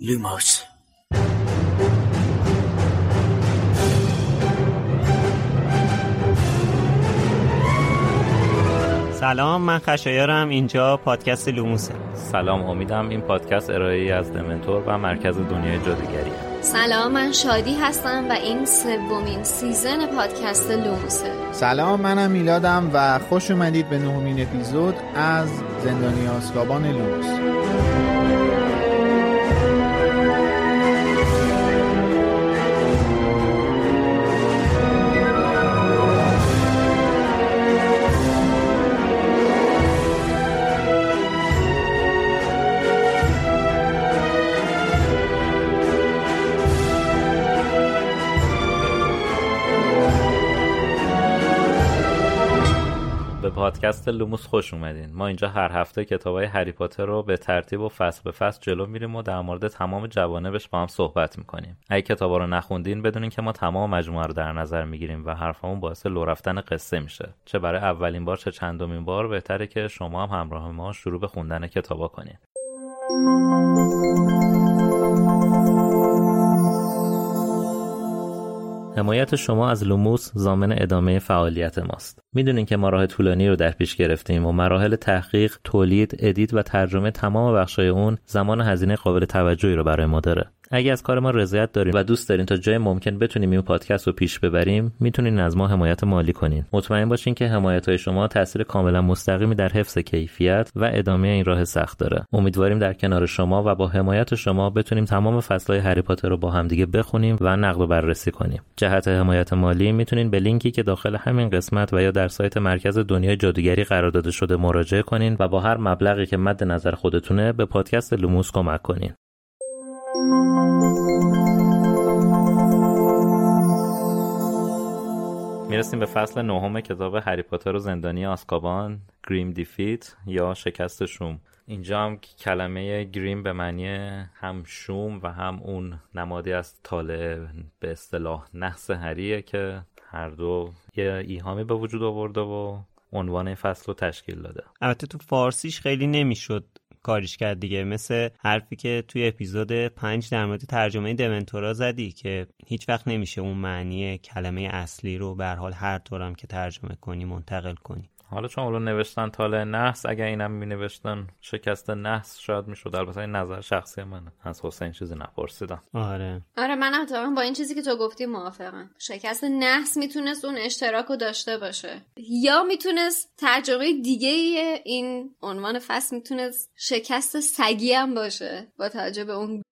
لوموس سلام من خشایارم. اینجا پادکست لوموسه. سلام امیدم این پادکست ارائه از دمنتور و مرکز دنیای جادوگری سلام من شادی هستم و این سومین season پادکست لوموسه. سلام منم میلادم و خوش اومدید به نهمین اپیزود از زندانی آسکابان لوموس. پادکست لوموس خوش اومدین. ما اینجا هر هفته کتابای هری پاتر رو به ترتیب و فصل به فصل جلو میریم و در مورد تمام جوانبش با هم صحبت می‌کنیم. اگه کتابا رو نخوندین بدونین که ما تمام مجموعه رو در نظر می‌گیریم و حرفمون باعث لو رفتن قصه میشه. چه برای اولین بار چه چندمین بار بهتره که شما هم همراه ما شروع به خوندن کتابا کنین. حمایت شما از لوموس ضامن ادامه فعالیت ماست. می‌دونین که ما راه طولانی رو در پیش گرفتیم و مراحل تحقیق، تولید، edit و ترجمه تمام بخشای اون زمان هزینه قابل توجهی رو برای ما داره. اگه از کار ما رضایت دارین و دوست دارین تا جای ممکن بتونیم این پادکست رو پیش ببریم می‌تونین از ما حمایت مالی کنین. مطمئن باشین که حمایت های شما تاثیر کاملا مستقیمی در حفظ کیفیت و ادامه این راه سخت داره. امیدواریم در کنار شما و با حمایت شما بتونیم تمام فصلهای هری پاتر رو با همدیگه بخونیم و نقد و بررسی کنیم. جهت حمایت مالی می‌تونین به لینکی که داخل همین قسمت و یا در سایت مرکز دنیای جادوگری قرار داده شده مراجعه کنین و با هر مبلغی که مد نظر خودتونه به پادکست لوموس کمک کنین. می‌رسیم به فصل نهم کتاب هری پاتر و زندانی آسکابان گریم دیفیت یا شکست شوم. اینجا هم کلمه گریم به معنی هم شوم و هم اون نمادی از تاله به اصطلاح نحس هریه که هر دو یه ایهامی به وجود آورده و عنوان فصل رو تشکیل داده. البته تو فارسیش خیلی نمی‌شد کاریش کرد دیگه. مثل حرفی که توی اپیزود پنج در مورد ترجمه دمنتورا زدی که هیچ وقت نمیشه اون معنی کلمه اصلی رو به حال هر طورم که ترجمه کنی منتقل کنی. حالا چون اولو نوشتن تاله نحس اگر اینم می نوشتن شکست نحس شاید می‌شد. البته این نظر شخصی منه. از حسین چیزی نپرسیدم. آره. آره منم اتفاقا با این چیزی که تو گفتی موافقم. شکست نحس می‌تونست اون اشتراک رو داشته باشه. یا می‌تونست ترجمه دیگه این عنوان فصل می‌تونست شکست سگی هم باشه با توجه به اون.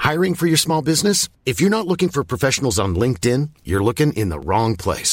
Hiring for your small business? If you're not looking for professionals on LinkedIn, you're looking in the wrong place.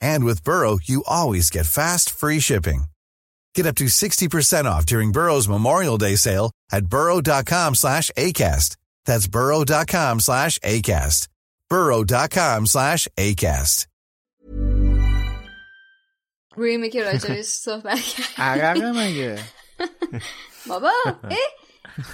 And with Burrow, you always get fast, free shipping. Get up to 60% off during Burrow's Memorial Day sale at burrow.com slash ACAST. That's burrow.com slash ACAST. burrow.com slash ACAST. گریمی که راجبش صحبت کرد عرقه مگه بابا اه،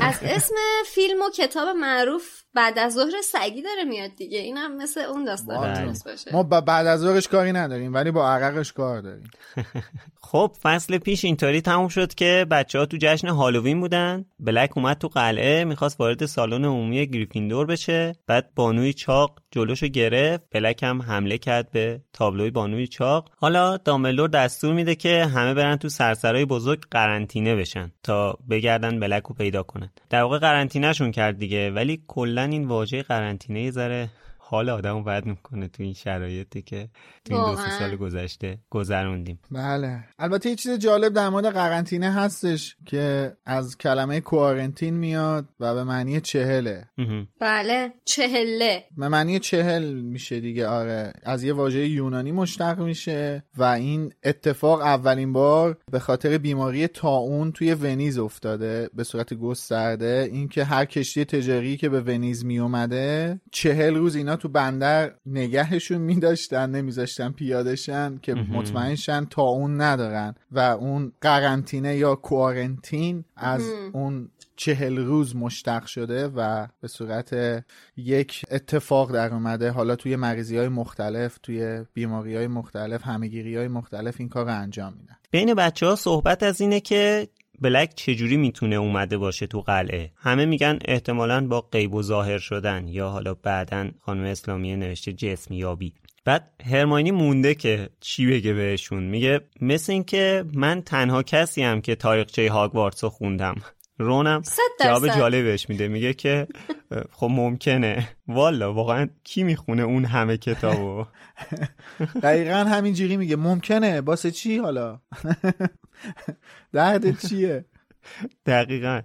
از اسم فیلم و کتاب معروف بعد از ظهر سگی داره میاد دیگه. اینم مثل اون داستان باشه. ما با بعد از ظهرش کاری نداریم ولی با عرقش کار داریم. خب فصل پیش اینطوری تموم شد که بچه ها تو جشن هالووین بودن. بلک اومد تو قلعه می‌خواست وارد سالن عمومی گریفیندور بشه. بعد بانوی چاق جلوشو گرفت بلک هم حمله کرد به تابلوی بانوی چاق. حالا دامبلدور دستور میده که همه برن تو سرسرای بزرگ قرنطینه بشن تا بگردن بلک رو پیدا کنن. در واقع قرنطینهشون کرد دیگه ولی کلا این واژه قرنطینه ذره حال آدمو بد می‌کنه تو این شرایطی که تو این دو سه. سال گذشته گذروندیم. بله. البته یه چیز جالب در مورد قرنطینه هستش که از کلمه کوارنتین میاد و به معنی چهله. بله چهله. به معنی چهل میشه دیگه آره. از یه واژه یونانی مشتق میشه و این اتفاق اولین بار به خاطر بیماری تاون توی ونیز افتاده. به صورت گسترده اینکه هر کشتی تجاری که به ونیز میومده چهل روز اینا تو بندر نگهشون میداشتن نمیذاشتن پیادشن که مطمئنشن تاون ندارن و اون قرنطینه یا کوارنتین از اون چهل روز مشتق شده و به صورت یک اتفاق در اومده. حالا توی مریضی های مختلف توی بیماری های مختلف همگیری های مختلف این کار رو انجام میدن. بین بچه ها صحبت از اینه که بلک چجوری می‌تونه اومده باشه تو قلعه؟ همه میگن احتمالا با غیب و ظاهر شدن یا حالا بعدا خانم اسلامیه نوشته جسم یابی. بعد هرماینی مونده که چی بگه بهشون؟ میگه مثل اینکه من تنها کسی هم که تاریخچه هاگوارتس رو خوندم. رونم جواب. جالب بهش میده. میگه که خب ممکنه. والا واقعا کی می‌خونه اون همه کتابو؟ دقیقا همینجوری میگه. ممکنه. باسه چی حالا؟ درد چیه؟ دقیقا.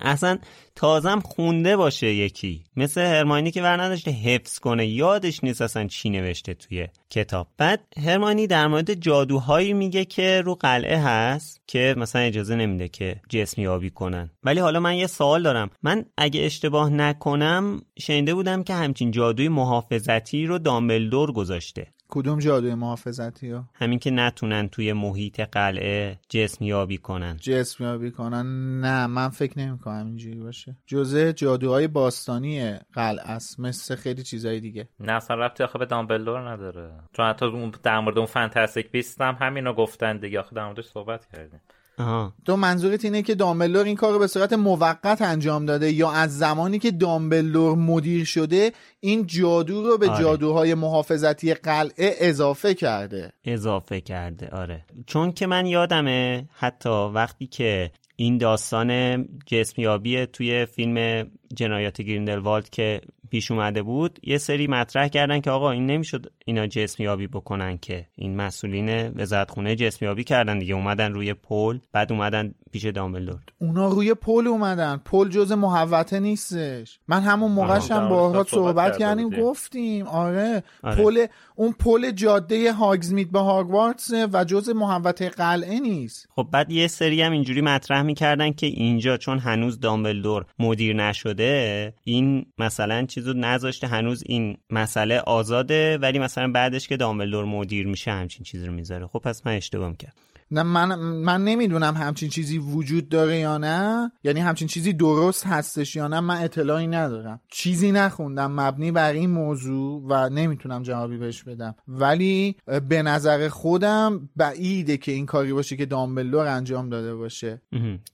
اصلا تازم خونده باشه یکی. مثل هرمانی که ور نداشته حفظ کنه. یادش نیست اصلا چی نوشته توی کتاب. بعد هرمانی در مورد جادوهایی میگه که رو قلعه هست که مثلا اجازه نمیده که جسم یابی کنن. ولی حالا من یه سوال دارم. من اگه اشتباه نکنم شنیده بودم که همچین جادوی محافظتی رو دامبلدور گذاشته. کدوم جادوی محافظتی ها؟ همین که نتونن توی محیط قلعه جسم یابی کنن. جسم یابی کنن؟ نه من فکر نمی کنم اینجوری باشه. جزء جادوهای باستانی قلعه است مثل خیلی چیزای دیگه. نه اصلا ربطی آخه به دامبلدور نداره. چون حتی اون در مورد اون فانتاستیک بیست هم همینو گفتن دیگه. آخه در موردش صحبت کردیم. آها. تو منظورت اینه که دامبلدور این کار رو به صورت موقت انجام داده یا از زمانی که دامبلدور مدیر شده این جادو رو به آره. جادوهای محافظتی قلعه اضافه کرده؟ اضافه کرده آره. چون که من یادمه حتی وقتی که این داستان جسمیابی توی فیلم جنایات گریندلوالد که پیش اومده بود یه سری مطرح کردن که آقا این نمی‌شد اینا جسمیابی بکنن که این مسئولین وزارتخونه جسمیابی کردن دیگه اومدن روی پل بعد اومدن پیش دامبلدور. اونا روی پل اومدن پل جز محوطه نیستش. من همون موقعش هم موردش صحبت کردیم. گفتیم آره, آره. پل اون پل جاده هاگزمیت به هاگوارتس و جز محوطه قلعه نیست. خب بعد یه سری هم اینجوری مطرح می‌کردن که اینجا چون هنوز دامبلدور مدیر نشده این مثلا چیزو نذاشته هنوز این مسئله آزاده ولی مثلا بعدش که دامبلدور مدیر میشه همچین چیزی رو می‌ذاره. خب پس من اشتباه می‌کردم. نه من من نمی‌دونم همچین چیزی وجود داره یا نه. یعنی همچین چیزی درست هستش یا نه من اطلاعی ندارم. چیزی نخوندم مبنی بر این موضوع و نمی‌تونم جوابی بهش بدم. ولی به نظر خودم بعیده که این کاری باشه که دامبلدور انجام داده باشه.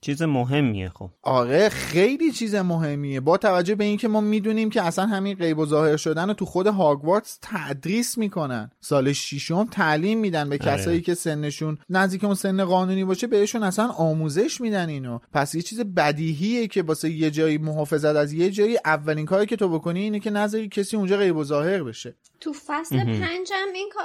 چیز مهمیه خب. آره خیلی چیز مهمیه. با توجه به اینکه ما می‌دونیم که اصلا همین غیب و ظاهر شدن رو تو خود هاگوارتس تدریس می‌کنن. سال ششم تعلیم میدن به آره. کسایی که سنشون نزدیک اون سن قانونی باشه بهشون اصلا آموزش میدن اینو. پس یه چیز بدیهیه که واسه یه جایی محافظت از یه جایی اولین کاری که تو بکنی اینه که نذاری کسی اونجا غیب و ظاهر بشه. تو فصل پنجم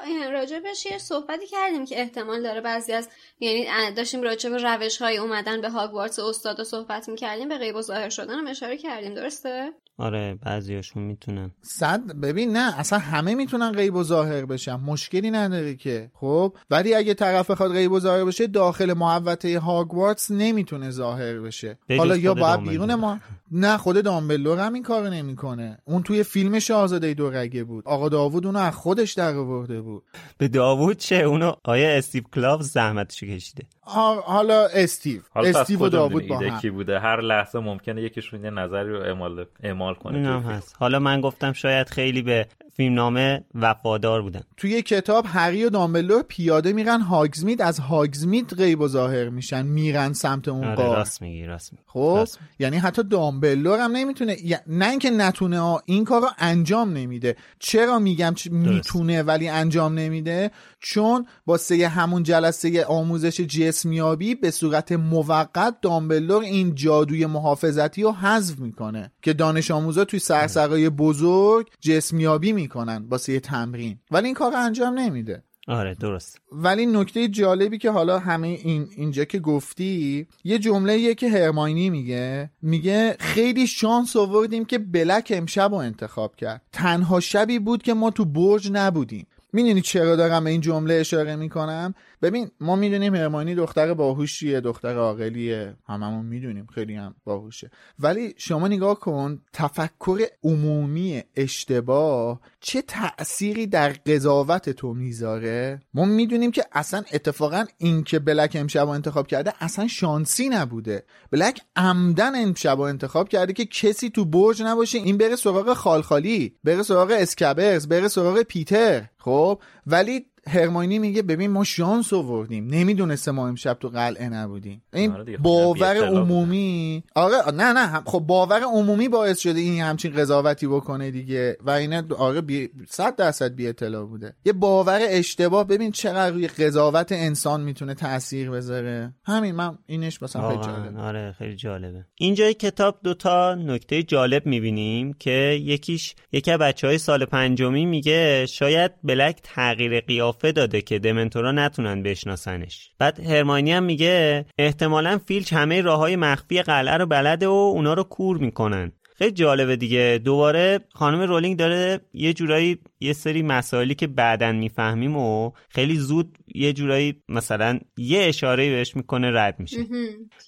این راجبش یه صحبتی کردیم که احتمال داره بعضی از یعنی داشتیم راجب روش های اومدن به هاگوارتس استادا صحبت می‌کردیم به غیب و ظاهر شدن هم اشاره کردیم درسته؟ آره بعضیاشون می‌تونن. صد ببین نه اصلا همه می‌تونن غیب و ظاهر بشن. مشکلی نداره که. خب؟ ولی اگه طرف بخواد غیب و ظاهر بشه داخل محوطه هاگوارتس نمی‌تونه ظاهر بشه. حالا یا باید بیرون ما نه خود دامبلور هم این کار نمی‌کنه. اون توی فیلم شاهزاده دورگه بود. آقا داوود اونو از خودش در آورده بود. به داوود چه؟ اونو آیا استیو کلاو زحمتش کشیده. حالا استیو. حالا استیو و داوود با هم. کی بوده. هر لحظه ممکنه یکیشون یه نظری رو اعمال اعمال کنه هست. حالا من گفتم شاید خیلی به فیلمنامه وفادار بودن. توی کتاب هری و دامبلور پیاده میرن هاگزمید از هاگزمید غیب و ظاهر میشن. میرن سمت اون آره راست میگی راست میگی. خب یعنی حتی دامبلور هم نمی‌تونه نه اینکه نتونه این کار رو انجام نمیده. چرا میگم می‌تونه ولی انجام نمیده؟ چون با سه همون جلسه آموزش جسمیابی به صورت موقت دامبلور این جادوی محافظتی رو حذف می‌کنه که دانش آموزا توی سرسرای بزرگ جسمیابی می‌کنن با سه تمرین. ولی این کار انجام نمیده. آره درست. ولی نکته جالبی که حالا همه این اینجا که گفتی یه جمله یه که هرماینی میگه. میگه خیلی شانس آوردیم که بلک امشب رو انتخاب کرد. تنها شبی بود که ما تو برج نبودیم. می‌دونی چرا دارم به این جمله اشاره می‌کنم؟ ببین ما می‌دونیم هرمانی دختر باهوشیه دختر عاقلیه. هممون می‌دونیم خیلی هم باهوشه. ولی شما نگاه کن تفکر عمومی اشتباه چه تأثیری در قضاوت تو می‌ذاره؟ ما می‌دونیم که اصلا اتفاقا این که بلک امشب انتخاب کرده اصلا شانسی نبوده. بلک عمدن امشب انتخاب کرده که کسی تو برج نباشه این بره سراغ خالخالی بره سراغ اسکبرز بره سراغ پیتر. خب؟ ولی هرماینی میگه ببین ما شانس آوردیم. نمی‌دونسته ما امشب تو قلعه نبودیم. این آره خب باور عمومی آره نه نه خب باور عمومی باعث شده این همچین قضاوتی بکنه دیگه. و اینا آره بی... صد درصد بی اطلاع بوده. یه باور اشتباه ببین چقدر روی قضاوت انسان می‌تونه تاثیر بذاره. همین من اینش مثلا خیلی جالبه. آره خیلی جالبه. اینجای کتاب دوتا نکته جالب می‌بینیم که یکیش یکی بچه های سال پنجمی میگه شاید بلک تغییر قیافه قیافه داده که دمنتورا نتونن بشناسنش. بعد هرماینی هم میگه احتمالا فیلچ همه راه های مخفی قلعه رو بلده و اونا رو کور می‌کنن. خیلی جالبه دیگه. دوباره خانم رولینگ داره یه جورایی یه سری مسائلی که بعدا می‌فهمیم و خیلی زود یه جورایی مثلا یه اشاره بهش می‌کنه رد میشه.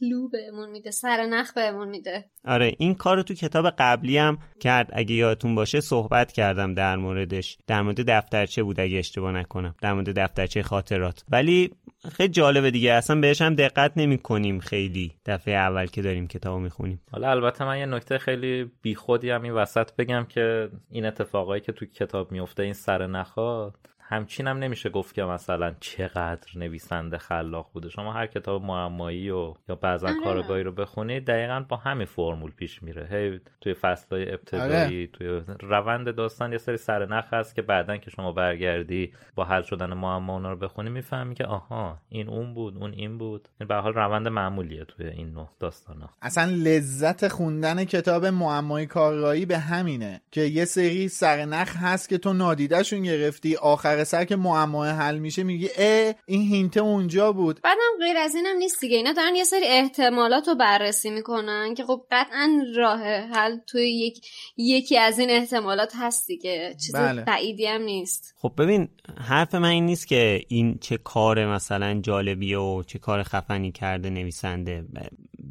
کلو بهمون میده سر نخ بهمون میده. آره این کار رو تو کتاب قبلی هم کرد. اگه یادتون باشه صحبت کردم در موردش. در مورد دفترچه بود اگه اشتباه نکنم. در مورد دفترچه خاطرات. ولی خیلی جالبه دیگه. اصلا بهش هم دقت نمی کنیم خیلی دفعه اول که داریم کتاب می‌خونیم. حالا البته من یه نکته خیلی بیخودی هم این وسط بگم که این اتفاقایی که تو کتاب میفته این سر نخواد همچین هم نمیشه گفت که مثلا چقدر نویسنده خلاق بوده شما هر کتاب معمایی و یا بعضا آره. کارگاهی رو بخونید دقیقا با همین فرمول پیش میره هی توی فصلهای ابتدایی آره. توی روند داستان یه سری سرنخ هست که بعدا که شما برگردی با حل شدن معما اونا رو بخونی می‌فهمی که آها این اون بود اون این بود این به حال روند معمولیه توی این نوع داستانا اصلا لذت خوندن کتاب معمای کارگاهی به همینه که یه سری سرنخ هست که تو نادیدهشون گرفتی آخر سر که معما حل میشه میگه اه این هینت اونجا بود. بعدم غیر از اینم نیست دیگه. اینا دارن یه سری احتمالات رو بررسی می‌کنن که خب قطعا راه حل توی یک یکی از این احتمالات هست دیگه. چیز بله. بعیدی هم نیست. خب ببین حرف من این نیست که این چه کار مثلا جالبیه و چه کار خفنی کرده نویسنده.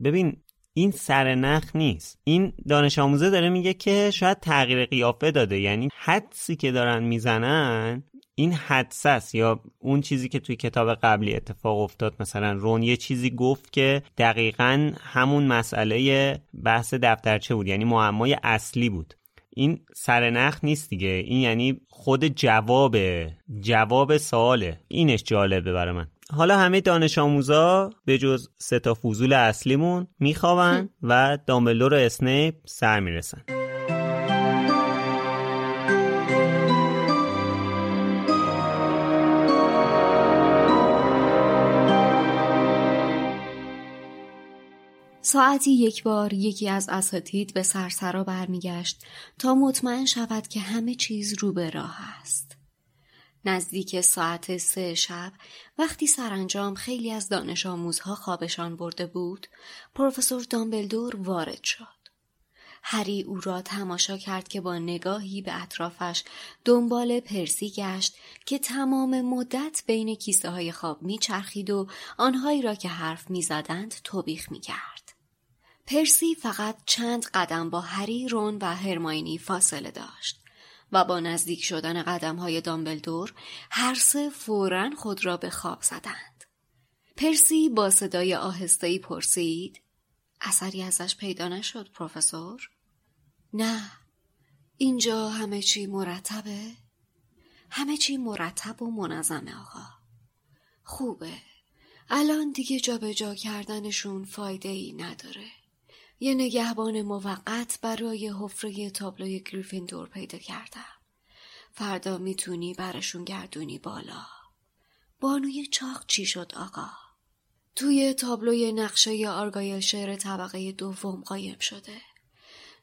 ببین این سرنخ نیست. این دانش آموزه داره میگه که شاید تغییر قیافه داده. یعنی حدسی که دارن می‌زنن این حدس یا اون چیزی که توی کتاب قبلی اتفاق افتاد؟ مثلا رون یه چیزی گفت که دقیقا همون مسئله بحث دفترچه بود یعنی معمای اصلی بود. این سرنخ نیست دیگه. این یعنی خود جواب جواب سواله اینش جالبه برای من. حالا همه دانش آموزا به جز سه تا فضول اصلیمون میخوابن و دامبلور و اسنیپ سر می‌رسن. ساعتی یک بار یکی از اساتید به سرسرا برمیگشت تا مطمئن شود که همه چیز رو به راه است. نزدیک ساعت سه شب وقتی سرانجام خیلی از دانش آموزها خوابشان برده بود پروفسور دامبلدور وارد شد. هری او را تماشا کرد که با نگاهی به اطرافش دنبال پرسی گشت که تمام مدت بین کیسه های خواب میچرخید و آنهایی را که حرف می‌زدند توبیخ می‌کرد. پرسی فقط چند قدم با هری، رون و هرماینی فاصله داشت و با نزدیک شدن قدم های دامبلدور هر سه فورا خود را به خواب زدند. پرسی با صدای آهستهی پرسید اثری ازش پیدا نشد پروفسور؟ نه اینجا همه چی مرتبه؟ همه چی مرتب و منظمه آقا خوبه الان دیگه جابجا جا کردنشون فایده ای نداره یه نگهبان موقت برای حفره تابلوی گریفیندور پیدا کردم. فردا می‌تونی برشون گردونی بالا. بانوی چاق چی شد آقا؟ توی تابلوی نقشه آرگایل شعر طبقه دوم قایم شده.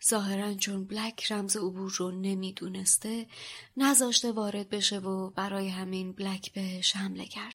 ظاهرا چون بلک رمز عبور رو نمی‌دونسته نذاشته وارد بشه و برای همین بلک بهش حمله کرد.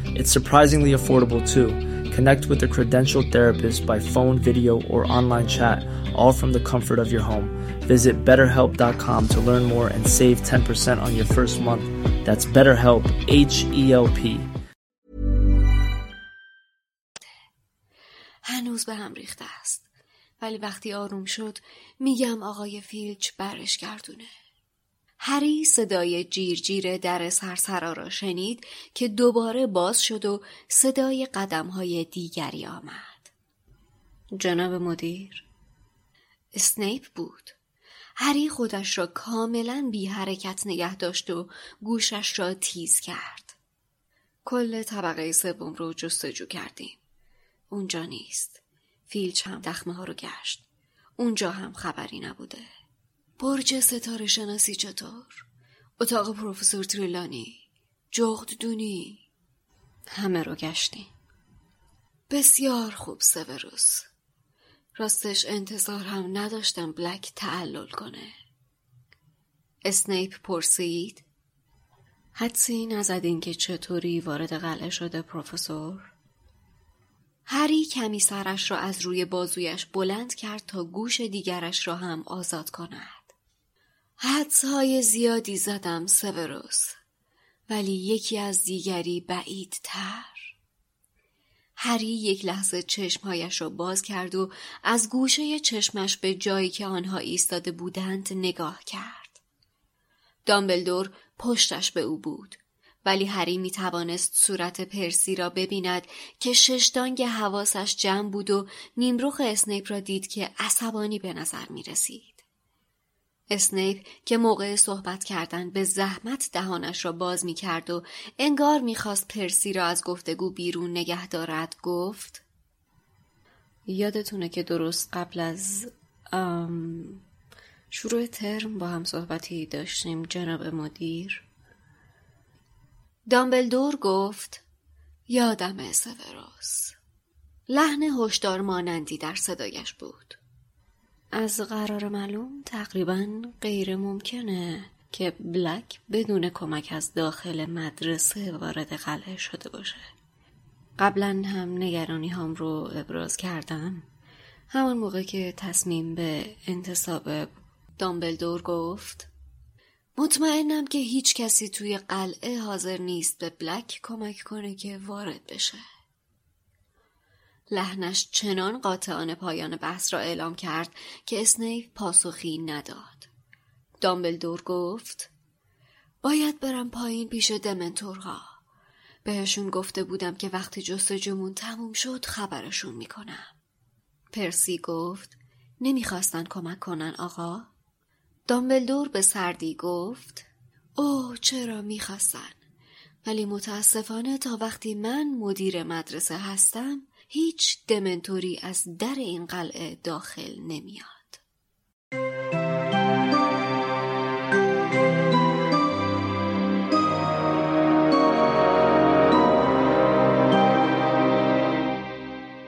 It's surprisingly affordable too. Connect with a credentialed therapist by phone, video, or online chat, all from the comfort of your home. Visit betterhelp.com to learn more and save 10% on your first month. That's BetterHelp, H E L P. هنوز به هم ریخته است. ولی وقتی آروم شد میگم آقای فیلچ برش گردونه. هری صدای جیرجیر در سرسرا را شنید که دوباره باز شد و صدای قدم های دیگری آمد. جناب مدیر اسنیپ بود. هری خودش را کاملا بی حرکت نگه داشت و گوشش را تیز کرد. کل طبقه سوم رو جستجو کردیم. اونجا نیست. فیلچ هم دخمه ها رو گشت. اونجا هم خبری نبوده. برج ستاره شناسی چطور؟ اتاق پروفسور تریلانی جغد دونی همه رو گشتیم. بسیار خوب سوروس راستش انتظار هم نداشتم بلک تعلل کنه. اسنیپ پرسید حدسی نزدین که چطوری وارد قلعه شده پروفسور؟ هری کمی سرش را از روی بازویش بلند کرد تا گوش دیگرش را هم آزاد کند. های زیادی زدم سوروس ولی یکی از دیگری بعید تر. هری یک لحظه چشمهایش را باز کرد و از گوشه چشمش به جایی که آنها ایستاده بودند نگاه کرد. دامبلدور پشتش به او بود. ولی هری می توانست صورت پرسی را ببیند که ششدانگ حواسش جمع بود و نیمروخ اسنیپ را دید که عصبانی به نظر می رسید. اسنیپ که موقع صحبت کردن به زحمت دهانش را باز می کرد و انگار می‌خواست پرسی را از گفتگو بیرون نگه دارد گفت یادتونه که درست قبل از شروع ترم با هم صحبتی داشتیم جناب مدیر؟ دامبلدور گفت یادم سوروس لحن هشدار مانندی در صدایش بود. از قرار معلوم تقریبا غیر ممکنه که بلک بدون کمک از داخل مدرسه وارد قلعه شده باشه. قبلا هم نگرانی هم رو ابراز کردم. همان موقع که تصمیم به انتصاب دامبلدور گفت مطمئنم که هیچ کسی توی قلعه حاضر نیست به بلک کمک کنه که وارد بشه. لحنش چنان قاطعانه پایان بحث را اعلام کرد که اسنیپ پاسخی نداد. دامبلدور گفت باید برم پایین پیش دمنتورها. بهشون گفته بودم که وقتی جستجومون تموم شد خبرشون می‌کنم. پرسی گفت نمی‌خواستن کمک کنن آقا؟ دامبلدور به سردی گفت اوه چرا می‌خواستن ولی متاسفانه تا وقتی من مدیر مدرسه هستم هیچ دمنتوری از در این قلعه داخل نمیاد.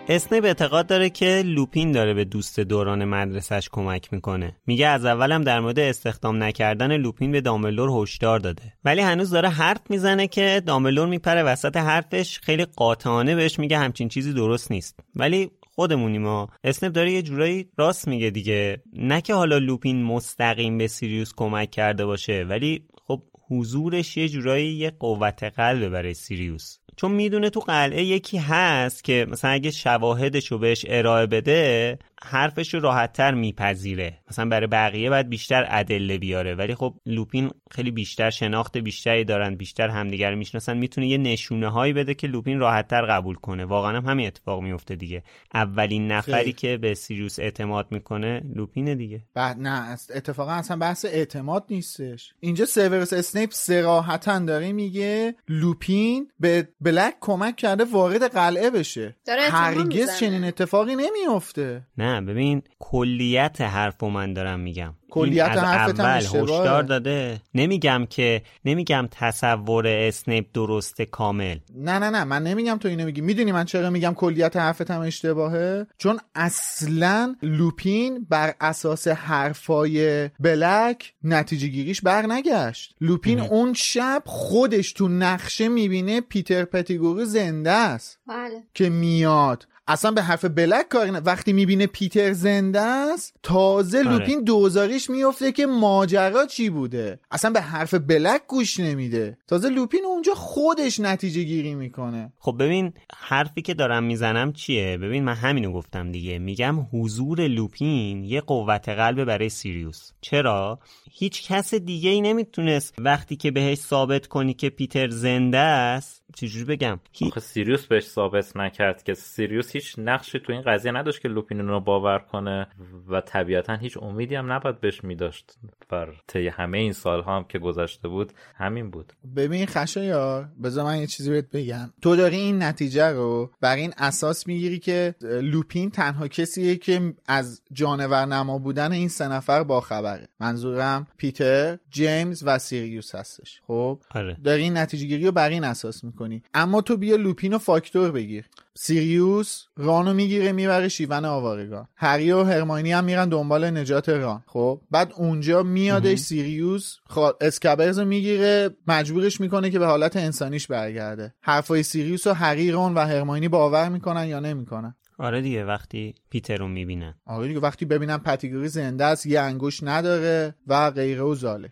اسنیپ اعتقاد داره که لوپین داره به دوست دوران مدرسش کمک می‌کنه. میگه از اولم در مورد استخدام نکردن لوپین به دامبلور هشدار داده. ولی هنوز داره حرف می‌زنه که دامبلور میپره وسط حرفش خیلی قاطعانه بهش میگه همچین چیزی درست نیست. ولی خودمونی ما اسنیپ داره یه جورایی راست میگه دیگه. نه که حالا لوپین مستقیم به سیریوس کمک کرده باشه ولی خب حضورش یه جورایی یه قوت قلبه برای سیریوس. چون می‌دونه تو قلعه یکی هست که مثلا اگه شواهدش رو بهش ارائه بده حرفش رو راحتتر میپذیره. مثلا برای بقیه باید بیشتر ادله بیاره. ولی خب لوپین خیلی بیشتر شناخت بیشتری دارن بیشتر همدیگر می‌شناسن. می‌تونه یه نشونه هایی بده که لوپین راحتتر قبول کنه. واقعا هم همین اتفاق میفته دیگه. اولین نفری که به سیریوس اعتماد می‌کنه لوپینه دیگه. بعد نه اتفاقا اصلا بحث اعتماد نیستش. اینجا سیورس اسنیپ صراحتا داره میگه لوپین به بلک کمک کرده وارد قلعه بشه. هرگز چنین اتفاقی نمیفته نه ببین کلیت حرف من دارم میگم. کلیت حرفت اول هشدار داده. نمیگم که نمیگم تصور اسنیپ درسته کامل. نه نه نه من نمیگم تو اینو میگی. می‌دونی من چرا میگم کلیت حرفت هم اشتباهه؟ چون اصلا لوپین بر اساس حرفای بلک نتیجه گیریش بر نگشت. لوپین اون شب خودش تو نقشه می‌بینه پیتر پتیگوری زنده است. بله. که میاد. اصلا به حرف بلک کاری نه. وقتی می‌بینه پیتر زنده است تازه آره. لوپین دوزاریش میفته که ماجرا چی بوده؟ اصلا به حرف بلک گوش نمیده. تازه لوپین اونجا خودش نتیجه گیری می‌کنه. خب ببین حرفی که دارم می‌زنم چیه؟ ببین من همینو گفتم دیگه. میگم حضور لوپین یه قوت قلب برای سیریوس. چرا؟ هیچ کس دیگه ای نمی‌تونست وقتی که بهش ثابت کنی که پیتر زنده است چجوری بگم؟ آخه سیریوس بهش ثابت نکرد که سیریوس هیچ نقشی تو این قضیه نداشت که لوپین رو باور کنه و طبیعتا هیچ امیدی هم نباید بهش میداشت. بر طی همه این سالها هم که گذشته بود همین بود. ببین خشایار بذار من یه چیزی بهت بگم. تو داری این نتیجه رو بر این اساس می‌گیری که لوپین تنها کسیه که از جانور نما بودن این سه نفر با خبره منظورم پیتر جیمز و سیریوس هستش. خب؟ آره. داری این نتیجه گیری رو بر این اساس می‌کنی. اما تو بیا لوپین و فاکتور بگیر. سیریوس رانو می‌گیره می‌بره شیون آوارگان هری و هرماینی هم میرن دنبال نجات ران. خب؟ بعد اونجا میادش سیریوس اسکبرز رو می‌گیره مجبورش می‌کنه که به حالت انسانیش برگرده. حرفای سیریوس و هری رون و هرماینی باور می‌کنن یا نمی‌کنن. آره دیگه وقتی پیتر رو می‌بینن. آره دیگه وقتی ببینن پتیگوری زنده است یه انگوش نداره و غیره و ذالک.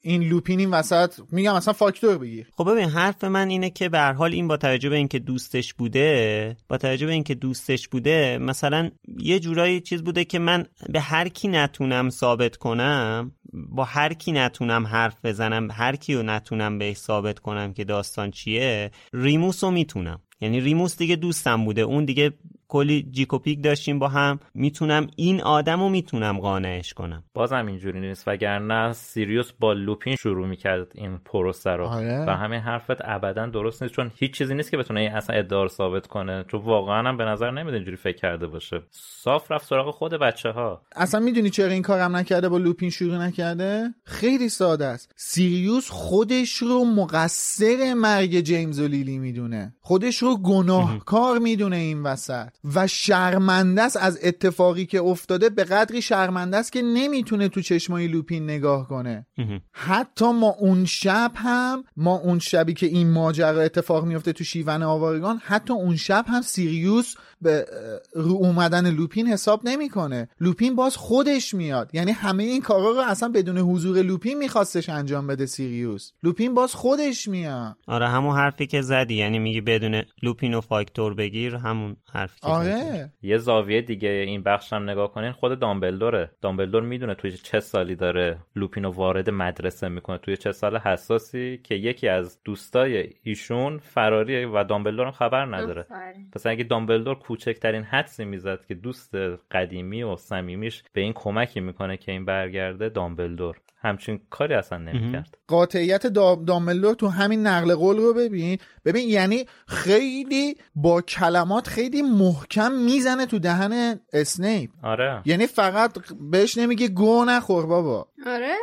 این لوپین این وسط میگم اصلا فاکتور بگیر. خب ببین حرف من اینه که به هر حال این با توجه به اینکه دوستش بوده با توجه به اینکه دوستش بوده مثلا یه جورایی چیز بوده که من به هر کی نتونم ثابت کنم با هر کی نتونم حرف بزنم هر کی رو نتونم بهش ثابت کنم که داستان چیه ریموس رو می‌تونم. یعنی ریموس دیگه دوستم بوده اون دیگه کلی جیکوپیک داشتیم با هم. می‌تونم این آدم رو می‌تونم قانعش کنم. بازم اینجوری نیست وگرنه سیریوس با لوپین شروع می‌کرد این پروسه رو. آره. و همین حرفت ابدا درست نیست چون هیچ چیزی نیست که بتونه این اصلا ادعا ثابت کنه. چون واقعا هم به نظر نمیاد اینجوری فکر کرده باشه. صاف رفت سراغ خود بچه ها اصلا می‌دونی چرا این کارم نکرده با لوپین شروع نکرده؟ خیلی ساده است. سیریوس خودش رو مقصر مرگ جیمز و لیلی می‌دونه. خودش رو گناهکار می‌دونه این وسط. و شرمنده است از اتفاقی که افتاده به قدری شرمنده است که نمی‌تونه تو چشمای لوپین نگاه کنه. حتی ما اون شب هم ما اون شبی که این ماجرا اتفاق میفته تو شیون آوارگان حتی اون شب هم سیریوس به رو اومدن لوپین حساب نمی‌کنه. لوپین باز خودش میاد. یعنی همه این کارا رو اصلا بدون حضور لوپین میخواستش انجام بده سیریوس. لوپین باز خودش میاد. آره همون حرفی که زدی. یعنی میگی بدون لوپین و فاکتور بگیر همون حرفی که آره. یه زاویه دیگه این بخش هم نگاه کنین خود دامبلدوره. دامبلدور می‌دونه توی چه سالی داره لوپین رو وارد مدرسه می‌کنه. توی چه سال حساسی که یکی از دوستای ایشون فراریه و دامبلدور هم خبر نداره. پس اگه دامبلدور کوچکترین حدسی می‌زد که دوست قدیمی و صمیمیش به این کمکی می‌کنه که این برگرده دامبلدور. همچین کاری اصلا نمی‌کرد. قاطعیت دامبلدور تو همین نقل قول رو ببین. ببین یعنی خیلی با کلمات خیلی محکم می‌زنه تو دهن اسنیپ. آره. یعنی فقط بهش نمیگه گو نخور بابا. آره.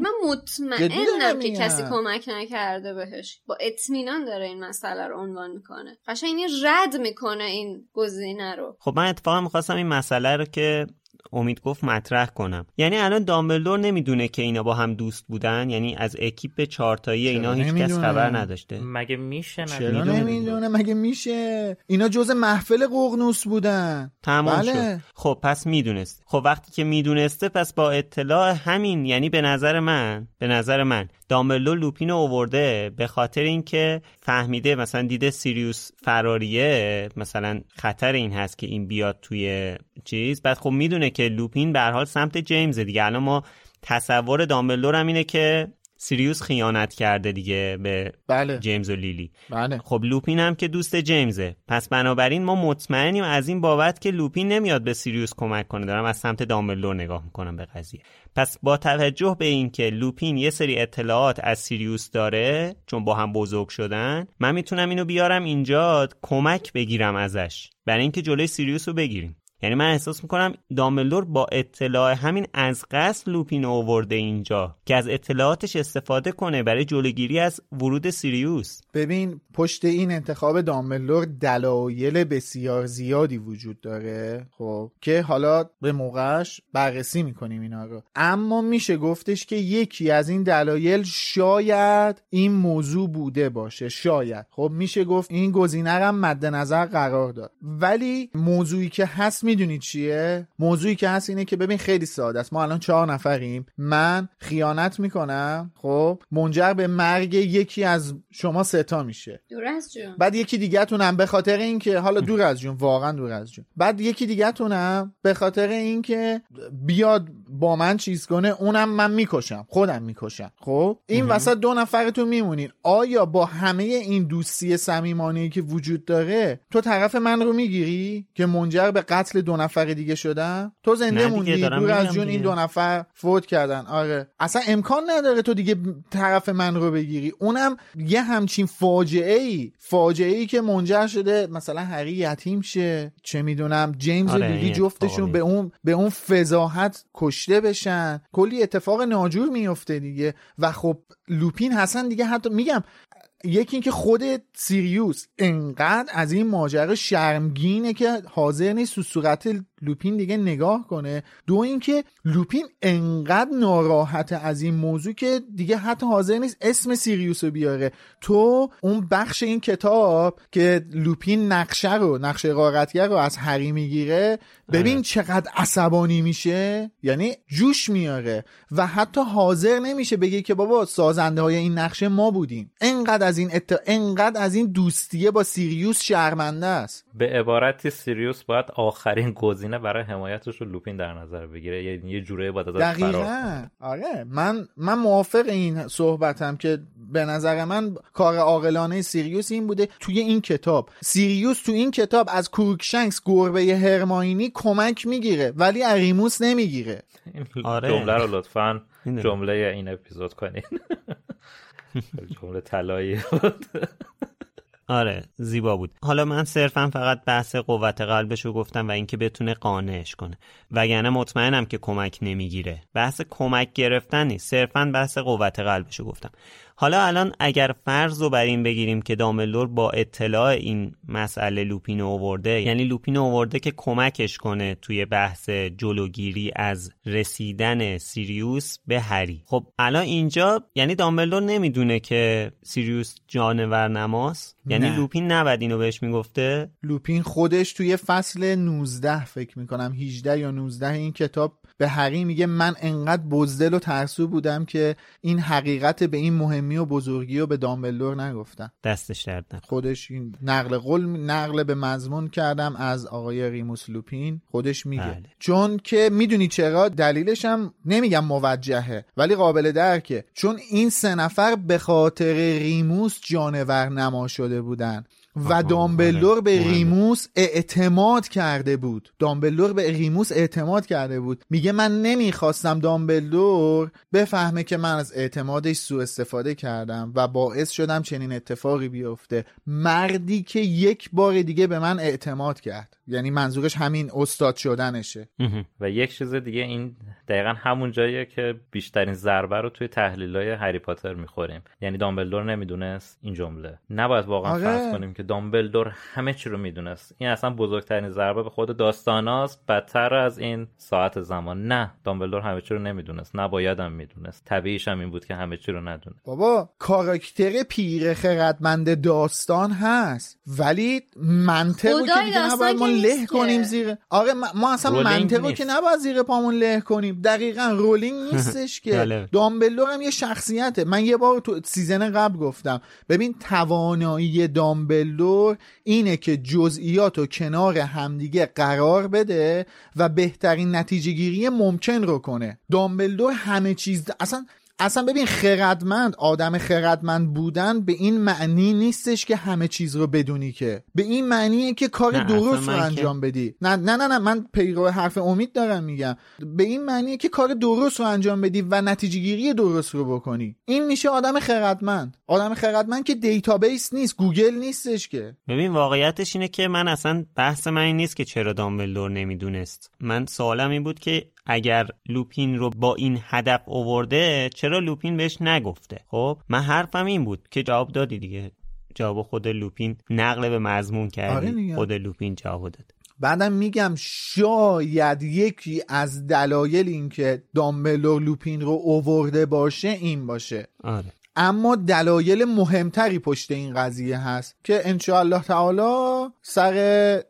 من مطمئنم که کسی کمک نکرده بهش. با اطمینان داره این مسئله رو عنوان می‌کنه. قشنگ رد می‌کنه این گزینه رو. خب من اتفاقا می‌خواستم این مسئله رو که امید گفت مطرح کنم. یعنی الان دامبلدور نمی‌دونه که اینا با هم دوست بودن یعنی از اکیپ چارتایی اینا هیچ کس خبر نداشته. مگه میشه چرا نمی‌دونه؟ مگه میشه؟ اینا جز محفل قغنوس بودن. تمام بله. شد. خب پس می‌دونست. خب وقتی که می‌دونسته پس با اطلاع همین یعنی به نظر من به نظر من دامبلدور لوپین رو اوورده به خاطر اینکه فهمیده مثلا دیده سیریوس فراریه مثلا خطر این هست که این بیاد توی چیز. بعد خب می‌دونه که لوپین به حال سمت جیمز دیگه. الان ما تصور دامبلدور هم اینه که سیریوس خیانت کرده دیگه به بله. جیمز و لیلی. بله. خب لوپین هم که دوست جیمزه. پس بنابراین ما مطمئنیم از این بابت که لوپین نمیاد به سیریوس کمک کنه. دارم از سمت دامبلدور نگاه می‌کنم به قضیه. پس با توجه به اینکه لوپین یه سری اطلاعات از سیریوس داره چون با هم بزرگ شدن من می‌تونم اینو بیارم اینجا کمک بگیرم ازش. برای اینکه جلوی سیریوس رو بگیریم. یعنی من احساس می‌کنم دامبلدور با اطلاع همین از قصد لوپین اوورده اینجا که از اطلاعاتش استفاده کنه برای جلوگیری از ورود سیریوس. ببین پشت این انتخاب دامبلدور دلایل بسیار زیادی وجود داره خب که حالا به موقعش بررسی می‌کنیم اینا رو. اما میشه گفتش که یکی از این دلایل شاید این موضوع بوده باشه شاید. خب میشه گفت این گزینه هم مد نظر قرار داد. ولی موضوعی که هست می‌دونید چیه؟ موضوعی که هست اینه که ببین خیلی ساده است. ما الان چهار نفریم. من خیانت می‌کنم خب؟ منجر به مرگ یکی از شما ستا میشه. دور از جون. بعد یکی دیگه تونم به خاطر اینکه حالا دور از جون واقعا دور از جون. بعد یکی دیگه تونم به خاطر اینکه بیاد با من چیز کنه اونم من می‌کشم. خودم می‌کشم. خب؟ این وسط دو نفرتون میمونین. آیا با همه این دوستی صمیمانه که وجود داره تو طرف من رو می‌گیری که منجر به قتل دو نفر دیگه شدن؟ تو زنده موندی دور از جون این دو نفر فوت کردن. آره. اصلا امکان نداره تو دیگه طرف من رو بگیری. اونم یه همچین فاجعه ای فاجعه ای که منجر شده. مثلا هری یتیم شه چه می‌دونم. جیمز آره لیلی جفتشون به اون به اون فضاحت کشته بشن. کلی اتفاق ناجور میفته دیگه. و خب لوپین حسن دیگه حتی میگم یکی اینکه خود سیریوس انقدر از این ماجرا شرمگینه که حاضر نیست تو صورت لوپین دیگه نگاه کنه. دو اینکه لوپین انقدر ناراحت از این موضوع که دیگه حتی حاضر نیست اسم سیریوس رو بیاره. تو اون بخش این کتاب که لوپین نقشه رو نقشه قارتگر رو از هری می‌گیره ببین آره. چقدر عصبانی میشه. یعنی جوش میاره و حتی حاضر نمیشه بگه که بابا سازنده های این نقشه ما بودیم. انقدر از این ات... انقدر از این دوستیه با سیریوس شرمنده است. به عبارتی سیریوس باید آخرین گزینه برای حمایتش رو لوپین در نظر بگیره. یعنی یه جوره باید ازش دقیقا. آره. من من موافق این صحبتم که به نظر من کار عاقلانه سیریوس این بوده. توی این کتاب سیریوس تو این کتاب از کروکشنکس گربه هرماینی کمک می‌گیره ولی از ریموس نمی‌گیره. آره. جمله رو لطفا جمله این اپیزود کنین. جمله طلایی آره زیبا بود. حالا من صرفا فقط بحث قوت قلبشو گفتم و اینکه بتونه قانعش کنه. وگرنه مطمئنم که کمک نمی‌گیره. بحث کمک گرفتن نیست. صرفا بحث قوت قلبشو گفتم. حالا الان اگر فرض رو بر این بگیریم که داملور با اطلاع این مسئله لوپین اوورده یعنی لوپین اوورده که کمکش کنه توی بحث جلوگیری از رسیدن سیریوس به هری. خب الان اینجا یعنی دامبلدور نمی‌دونه که سیریوس جانور نماست یعنی نه. لوپین نباید اینو بهش می‌گفته لوپین خودش توی فصل 19 فکر می‌کنم 18 یا 19 این کتاب به هری میگه من انقدر بزدل و ترسو بودم که این حقیقت به این مهمی و بزرگی و به دامبلدور نگفتم. دستش درد خودش این نقل قول نقل به مضمون کردم از آقای ریموس لوپین. خودش میگه. بله. چون که می‌دونی چرا؟ دلیلش هم نمیگم موجهه ولی قابل درکه چون این سه نفر به خاطر ریموس جانور نما شده بودن. و دامبلدور به مهمه. ریموس اعتماد کرده بود. دامبلدور به ریموس اعتماد کرده بود. میگه من نمی‌خواستم دامبلدور بفهمه که من از اعتمادش سوء استفاده کردم و باعث شدم چنین اتفاقی بیفته. مردی که یک بار دیگه به من اعتماد کرد. یعنی منظورش همین استاد شدنشه. و یک چیز دیگه این دقیقا همون جاییه که بیشترین ضربه رو توی تحلیل های هری پاتر می‌خوریم. یعنی دامبلدور نمی‌دونست این جمله. نباید واقعا آره. فرض کنیم که دامبلدور همه چی رو می‌دونست. این اصلا بزرگترین ضربه به خود داستاناست. بدتر از این ساعت زمان. نه دامبلدور همه چی رو نمی‌دونست. نبایدم می‌دونست. طبیعیش هم این بود که همه چی رو ندونه. بابا کاراکتر پیر خردمند داستان هست. ولی منطق که دیگه له کنیم. زیر آره ما- اصلا رولینگ منطق رو نیست. که نباید زیر پامون له کنیم دقیقا رولینگ نیستش که. دامبلدور هم یه شخصیته من یه بار تو season قبل گفتم ببین توانایی دامبلدور اینه که جزئیات رو کنار همدیگه قرار بده و بهترین نتیجه گیری ممکن رو کنه دامبلدور همه چیز اصلا اصلا ببین خردمند آدم خردمند بودن به این معنی نیستش که همه چیز رو بدونی که. به این معنیه که کار درست رو من که- انجام بدی. نه نه نه نه من پیرو حرف امید دارم میگم. به این معنیه که کار درست رو انجام بدی و نتیجه گیری درست رو بکنی. این میشه آدم خردمند. آدم خردمند که database نیست گوگل نیستش که. ببین واقعیتش اینه که من اصلا بحث من این نیست که چرا دامبلدور نمی‌دونست. من سوالم این بود که اگر لوپین رو با این هدف اوورده چرا لوپین بهش نگفته؟ خب من حرفم این بود که جواب دادی دیگه. جواب خود لوپین نقل به مضمون آره کردی دیگه. خود لوپین جواب داد. بعدم میگم شاید یکی از دلایل این که دامبلور لوپین رو اوورده باشه این باشه. آره. اما دلایل مهمتری پشت این قضیه هست که انشاءالله تعالی سر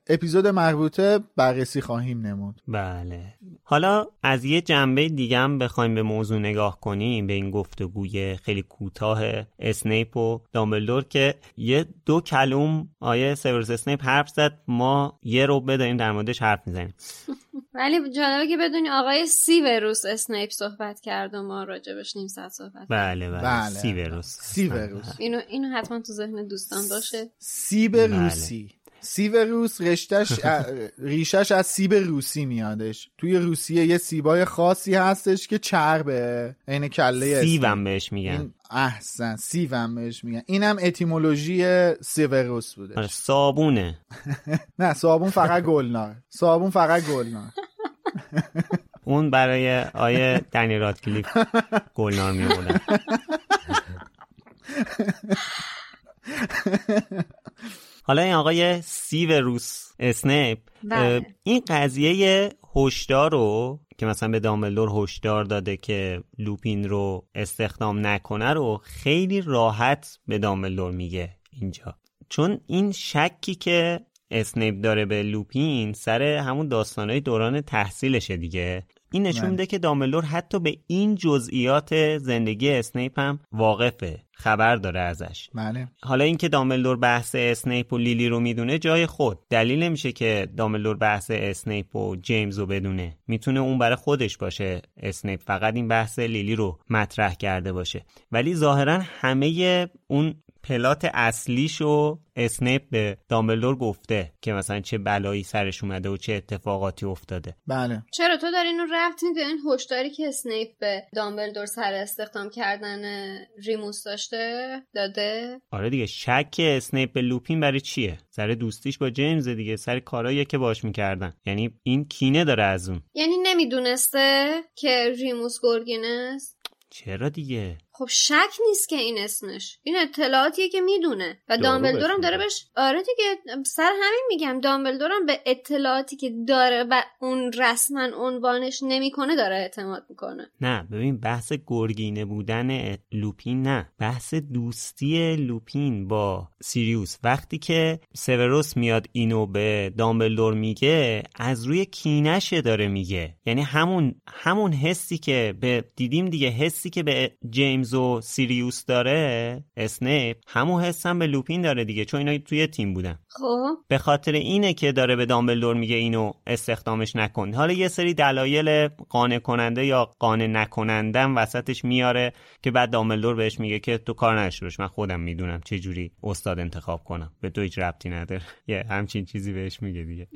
اپیزود مربوطه بررسی خواهیم نمود. بله. حالا از یه جنبه دیگه هم بخوایم به موضوع نگاه کنیم به این گفتگوی خیلی کوتاه اسنیپ و دامبلدور که یه دو کلوم آیه سیورس اسنیپ حرف زد ما یه رو داریم در موردش حرف می‌زنیم. ولی جالبه که بدونی آقای سیوروس اسنیپ صحبت کرد و ما راجبش نیم ساعت صحبت بله بله, بله. سیوروس سیوروس اینو اینو حتما تو ذهن دوستان باشه. سیب بله. روسی سیب روس رشتش ریشش از سیب روسی میادش. توی روسیه یه سیبای خاصی هستش که چربه. عین کله سیوم بهش میگن. احسن سیوم بهش میگن. اینم اتیمولوژی سیوروس بوده. آره صابونه. نه صابون فقط گلنار صابون فقط گلنار اون برای آیه دنی رادکلیف گلنار میمونن حالا این آقای سیوروس اسنیپ بله. این قضیه هشدار رو که مثلا به دامبلدور هشدار داده که لوپین رو استخدام نکنه رو خیلی راحت به دامبلدور میگه اینجا چون این شکی که اسنیپ داره به لوپین سر همون داستانهای دوران تحصیلشه دیگه این نشون بله. میده که دامبلدور حتی به این جزئیات زندگی اسنیپ هم واقفه. خبر داره ازش. بله. حالا اینکه دامبلدور بحث اسنیپ و لیلی رو می‌دونه جای خود. دلیل نمیشه که دامبلدور بحث اسنیپ و جیمز رو بدونه. می‌تونه اون برای خودش باشه. اسنیپ فقط این بحث لیلی رو مطرح کرده باشه. ولی ظاهرا همه اون plot اصلیشو اسنیپ به دامبلدور گفته که مثلا چه بلایی سرش اومده و چه اتفاقاتی افتاده. بله. چرا تو داری اینو ربط میدی؟ این هشداری که اسنیپ به دامبلدور سر استخدام کردن ریموس داشته داده؟ آره دیگه شک اسنیپ به لوپین برای چیه؟ سر دوستیش با جیمز دیگه سر کارایی که باش می‌کردن. یعنی این کینه داره از اون. یعنی نمی‌دونسته که ریموس گرگین است؟ چرا دیگه؟ خب شک نیست که این اسمش. این اطلاعاتیه که می‌دونه. و دامبلدورم داره. بهش آره دیگه سر همین میگم. دامبلدورم به اطلاعاتی که داره و اون رسما عنوانش نمی‌کنه داره اعتماد می‌کنه. نه ببین بحث گرگینه بودن لوپین نه. بحث دوستی لوپین با سیریوس. وقتی که سیوروس میاد اینو به دامبلدور میگه از روی کینشه داره میگه. یعنی همون همون حسی که به دیدیم دیگه حسی که به جیمز جیمز و سیریوس داره اسنیپ همون حس هم به لوپین داره دیگه چون اینا توی تیم بودن. خب. به خاطر اینه که داره به دامبلدور میگه اینو استخدامش نکن. حالا یه سری دلایل قانع کننده یا قانع نکنندم وسطش میاره که بعد دامبلدور بهش میگه که تو کار نشورش من خودم می‌دونم چه جوری استاد انتخاب کنم. به تو هیچ ربطی نداره. یه همچین چیزی بهش میگه دیگه.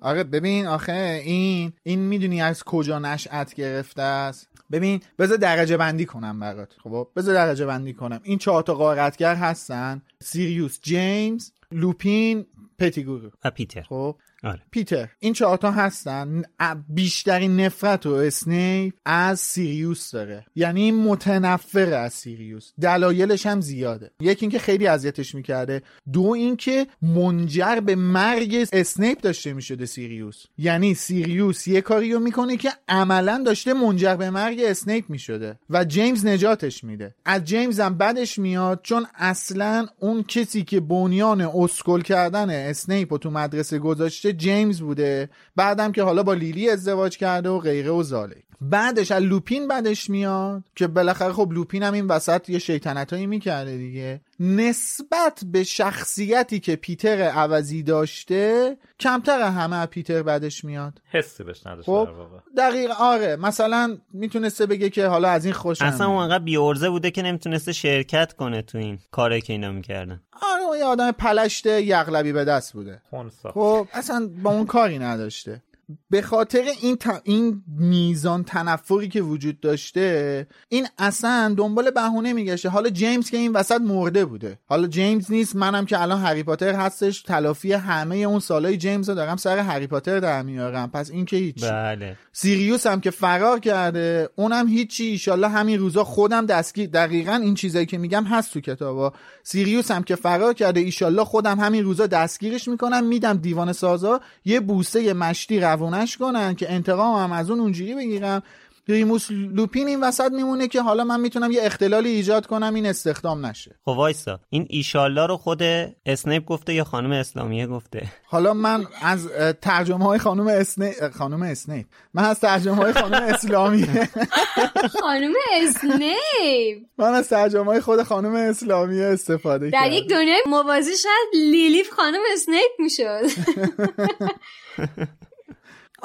آره ببین آخه این این می‌دونی از کجا نشأت گرفته است؟ ببین بذار درجه بندی کنم برات. خب بذار درجه بندی کنم. این چهار تا قارتگر هستن. سیریوس جیمز لوپین پتیگورو و پیتر. خب. آره. پیتر این چهارتا هستن. بیشترین نفرت و اسنیپ از سیریوس داره. یعنی متنفر از سیریوس. دلایلش هم زیاده. یکی اینکه خیلی اذیتش می‌کرده. دو اینکه منجر به مرگ اسنیپ داشته می‌شده سیریوس. یعنی سیریوس یه کاریو می‌کنه که عملا داشته منجر به مرگ اسنیپ می‌شده و جیمز نجاتش میده. از جیمز هم بدش میاد چون اصلا اون کسی که بنیان اسکل کردن اسنیپ رو تو مدرسه گذاشته جیمز بوده بعدم که حالا با لیلی ازدواج کرده و غیره و زاله بعدش از لوپین بعدش میاد که بالاخره خب لوپین هم این وسط یه شیطنتایی می‌کرده دیگه نسبت به شخصیتی که پیتر عوضی داشته کمتر همه از پیتر بعدش میاد حسی بهش نداشته خب. دقیق آره مثلا می‌تونسته بگه که حالا از این خوشم اصلا اون. انقدر بیورزه بوده که نمی‌تونسته شرکت کنه تو این کاری که اینا می‌کردن آره اون یه آدم پلشت یغلبی به دست بوده خونسا. خب اصلا با اون کاری نداشته به خاطر این, ت- این میزان تنفری که وجود داشته این اصلا دنبال بهونه میگشته. حالا جیمز که این وسط مرده بوده. حالا جیمز نیست منم که الان هری پاتر هستش تلافی همه اون سالای جیمز رو دارم سر هری پاتر در میارم. پس این که هیچ بله. سیریوس هم که فرار کرده اونم هیچی. ایشالله همین روزا خودم دستگیر دقیقا این چیزایی که میگم هست تو کتابا. سیریوس هم که فرار کرده ایشالله خودم همین روزا دستگیرش می‌کنم میدم دیوان سازا. یه بوسه مشتی روونش کنن که انتقام هم از اون اونجوری بگیرم ریموس لوپین این وسط میمونه که حالا من می‌تونم یه اختلالی ایجاد کنم این استخدام نشه. خب وایسا. این ایشالله رو خود اسنیپ گفته یا خانم اسلامیه گفته؟ حالا من از ترجمه های خانم اسنی خانم اسنیپ. من از ترجمه های خانم اسلامیه. خانم اسنیپ. من از ترجمه های خود خانم اسلامیه استفاده در کردم. یک دنیای موازی شاید لیلیف خانم اسنیپ می‌شد.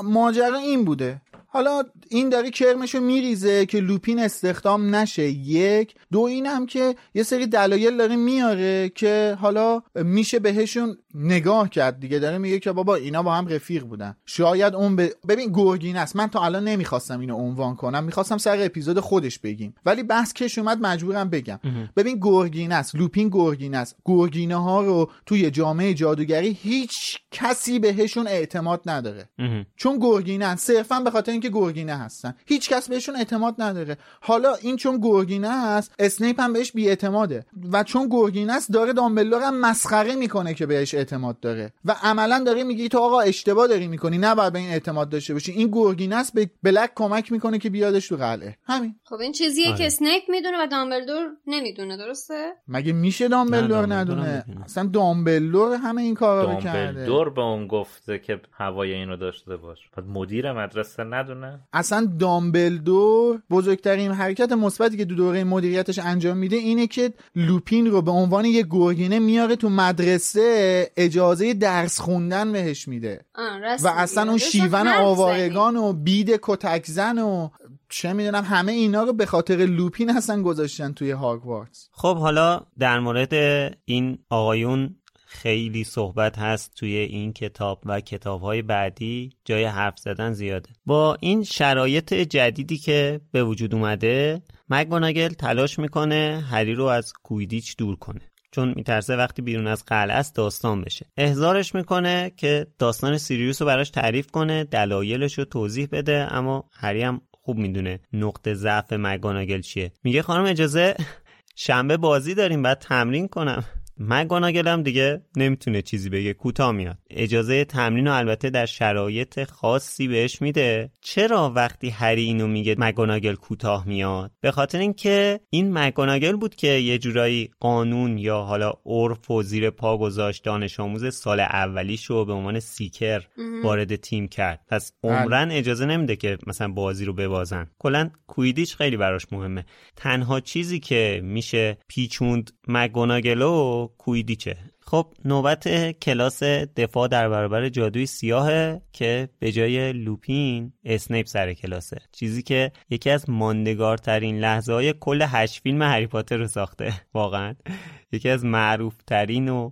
ماجرا این بوده. حالا این داره کرمشو میریزه که لوپین استخدام نشه. یک. دو این هم که یه سری دلایل داره میاره که حالا میشه بهشون نگاه کرد دیگه. داره میگه که بابا اینا با هم رفیق بودن. شاید اون ب... ببین گرگین است. من تا الان نمی‌خواستم اینو عنوان کنم. می‌خواستم سر اپیزود خودش بگیم. ولی بحث کش اومد مجبورم بگم. ببین گرگین است. لوپین گرگین است. گرگینه ها رو توی جامعه جادوگری هیچ کسی بهشون اعتماد نداره. چون گرگینن. صرفا به خاطر اینکه گرگینه هستن. هیچ کس بهشون اعتماد نداره. حالا این چون گرگینه هست اسنیپ هم بهش بیاعتماده. و چون گرگینه است داره دامبلدور هم مسخره می‌کنه که بهش اعتماد داره. و عملا داره میگه تو آقا اشتباه داری می‌کنی نباید به این اعتماد داشته باشی. این گرگینه است به بلک کمک می‌کنه که بیادش تو قلعه. همین. خب این چیزیه آره. که اسنیپ می‌دونه و دامبلدور نمی‌دونه درسته؟ مگه میشه دامبلدور نه، دامبلدور ندونه. اصلا دامبلدور همه این کارا رو کرده. دامبلدور به اون گفته که هوای اینو داشته باش. بعد مدیر مدرسه ندونه اصلا دامبلدور بزرگترین حرکت مثبتی که دو دوره مدیریتش انجام میده اینه که لوپین رو به عنوان یه گرگینه میاره تو مدرسه اجازه درس خوندن بهش میده. و. اصلا اون شیون آوارگان و بید کتکزن و چه می‌دونم همه اینا رو به خاطر لوپین هستن گذاشتن توی هاگوارتس خب حالا در مورد این آقایون خیلی صحبت هست توی این کتاب و کتابهای بعدی جای حرف زدن زیاده. با این شرایط جدیدی که به وجود اومده مگوناگل تلاش می‌کنه هری رو از کویدیچ دور کنه. چون میترسه وقتی بیرون از قلعه است داستان بشه. احضارش می‌کنه که داستان سیریوس رو براش تعریف کنه دلایلش رو توضیح بده اما هری هم خوب می‌دونه نقطه ضعف مگوناگل چیه. میگه خانم اجازه شنبه بازی داریم بعد تمرین کنم. مگوناگل هم دیگه نمی‌تونه چیزی بگه کوتاه میاد. اجازه تمرین و البته در شرایط خاصی بهش میده. چرا وقتی هری اینو میگه مگوناگل کوتاه میاد؟ به خاطر اینکه این مگوناگل بود که یه جورایی قانون یا حالا عرف و زیر پا گذاشت دانش آموز سال اولیشو به عنوان سیکر وارد تیم کرد. پس عمرن اجازه نمیده که مثلا بازی رو ببازن. کلا کویدیچ خیلی براش مهمه. تنها چیزی که میشه پیچوند کویدیچه. خب نوبت کلاس دفاع در برابر جادوی سیاهه که به جای لوپین اسنیپ سر کلاسه. چیزی که یکی از ماندگارترین لحظه های کل هشت فیلم هری پاتر رو ساخته. واقعا. یکی از معروف ترین و